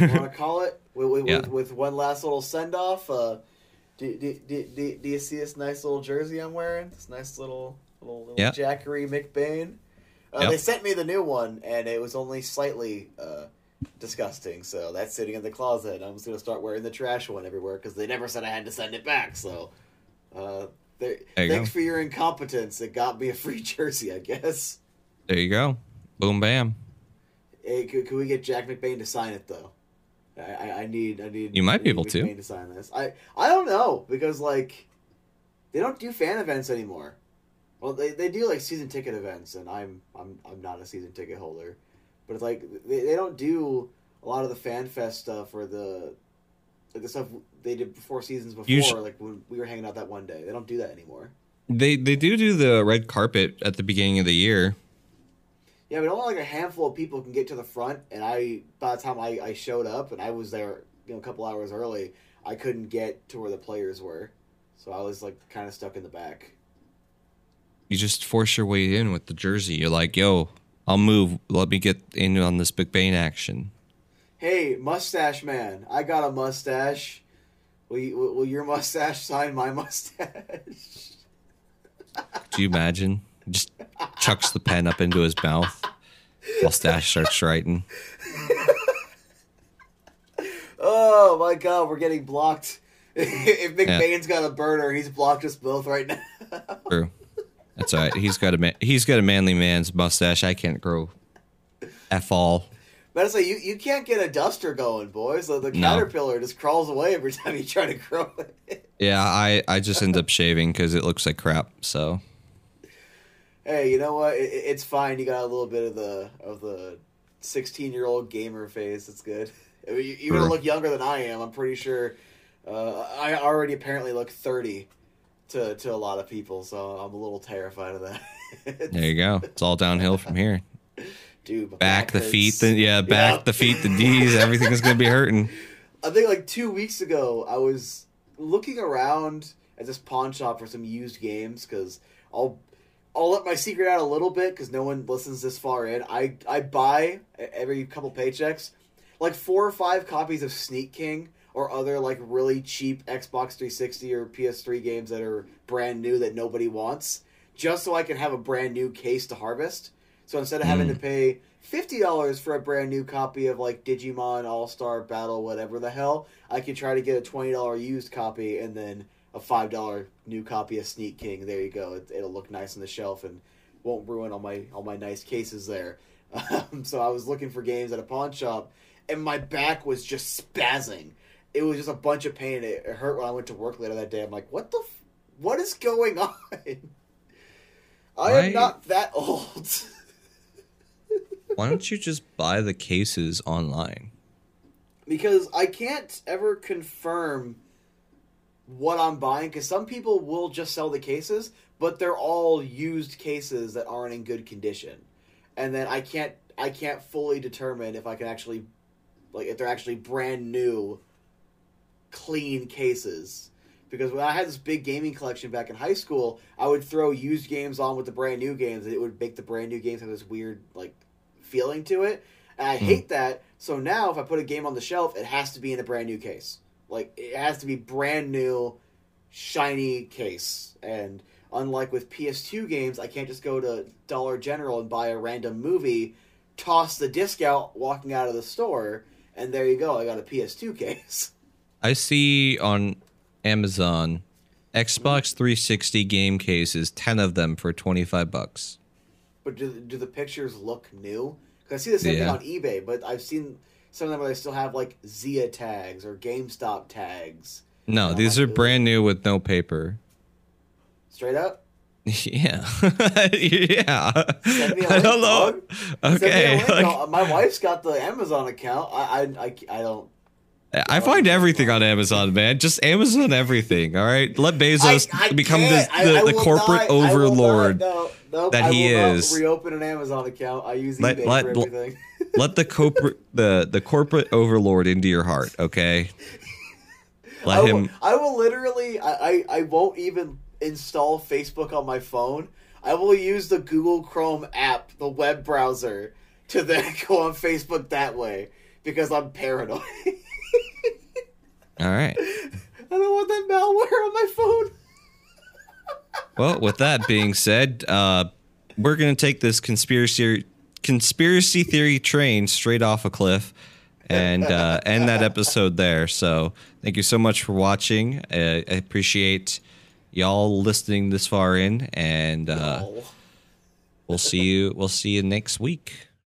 Want to call it with, with, Yeah. with, with one last little send off? Uh, do, do, do, do, do you see this nice little jersey I'm wearing? This nice little little, little Yeah. Jackery McBain. Uh, Yep. They sent me the new one, and it was only slightly uh, disgusting. So that's sitting in the closet. I'm just gonna start wearing the trash one everywhere because they never said I had to send it back. So uh, There, There you thanks go. for your incompetence. It got me a free jersey, I guess. There you go. Boom, bam. Hey, could, could we get Jack McBain to sign it though? I, I, I need I need. You might be able to. To sign this. I I don't know because like they don't do fan events anymore. Well, they, they do like season ticket events, and I'm I'm I'm not a season ticket holder, but it's like they, they don't do a lot of the fan fest stuff or the like the stuff they did before seasons before. Usu- like when we were hanging out that one day, they don't do that anymore. They they do do the red carpet at the beginning of the year. Yeah, but only like a handful of people can get to the front, and I by the time I, I showed up and I was there, you know, a couple hours early, I couldn't get to where the players were, so I was like kind of stuck in the back. You just force your way in with the jersey. You're like, yo, I'll move. Let me get in on this Big Bane action. Hey, mustache man, I got a mustache. Will you, will your mustache sign my mustache? Do you imagine? Just chucks the pen up into his mouth while Stash starts writing. Oh my god, we're getting blocked. if Yeah. McBain's got a burner, he's blocked us both right now. True. That's all right. He's got a man- he's got a manly man's mustache. I can't grow. F all. But it's like you, you can't get a duster going, boys. The, the No. caterpillar just crawls away every time you try to grow it. Yeah, I I just end up shaving because it looks like crap. So Hey, you know what? It, it- it's fine. You got a little bit of the of the sixteen year old gamer face. It's good. I mean, you, you're gonna Sure. look younger than I am. I'm pretty sure. Uh, I already apparently look thirty to to a lot of people, so I'm a little terrified of that. there you go. It's all downhill from here. Dude, my Back the hurts. feet, the yeah, back Yeah. the feet, the D's. Everything is gonna be hurting. I think like two weeks ago, I was looking around at this pawn shop for some used games because I'll I'll let my secret out a little bit because no one listens this far in. I I buy every couple paychecks like four or five copies of Sneak King or other like really cheap Xbox 360 or PS3 games that are brand new that nobody wants, just so I can have a brand new case to harvest. So instead of having Mm. to pay fifty dollars for a brand new copy of like Digimon All Star Battle, whatever the hell, I could try to get a twenty dollar used copy and then a five dollar new copy of Sneak King. There you go. It, it'll look nice on the shelf and won't ruin all my all my nice cases there. Um, so I was looking for games at a pawn shop, and my back was just spazzing. It was just a bunch of pain. It, it hurt when I went to work later that day. I'm like, what the, f- what is going on? I am not that old. Why don't you just buy the cases online? because I can't ever confirm what I'm buying because some people will just sell the cases, but they're all used cases that aren't in good condition, and then I can't I can't fully determine if I can actually like if they're actually brand new, clean cases. Because when I had this big gaming collection back in high school, I would throw used games on with the brand new games, and it would make the brand new games have this weird like feeling to it. And I Hmm. hate that. So now, if I put a game on the shelf, it has to be in a brand new case. Like it has to be brand new, shiny case. And unlike with PS2 games, I can't just go to Dollar General and buy a random movie, toss the disc out, walking out of the store, and there you go. I got a PS2 case. I see on Amazon Xbox 360 game cases, 10 of them for 25 bucks. But do, do the pictures look new? Because I see the same Yeah. thing on eBay, but I've seen some of them where they still have like Zia tags or GameStop tags. No, these are brand new with no paper. Straight up? Yeah. yeah. Send me a I don't know. dog. Send me a Okay. like- my wife's got the Amazon account. I, I, I, I don't. I find everything on Amazon, man. Just Amazon everything. All right, let Bezos I, I become the, I- the, I the corporate not- I will not- overlord. no, no, that I he will not is. reopen an Amazon account. I use Let- eBay let- for everything. let the corporate the the corporate overlord into your heart. Okay. I Let will, him. I will literally. I, I, I won't even install Facebook on my phone. I will use the Google Chrome app, the web browser, to then go on Facebook that way because I'm paranoid. All right. I don't want that malware on my phone. Well, with that being said, uh, we're gonna take this conspiracy conspiracy theory train straight off a cliff and uh, end that episode there. So, thank you so much for watching. Uh, I appreciate y'all listening this far in, and uh, we'll see you. We'll see you next week.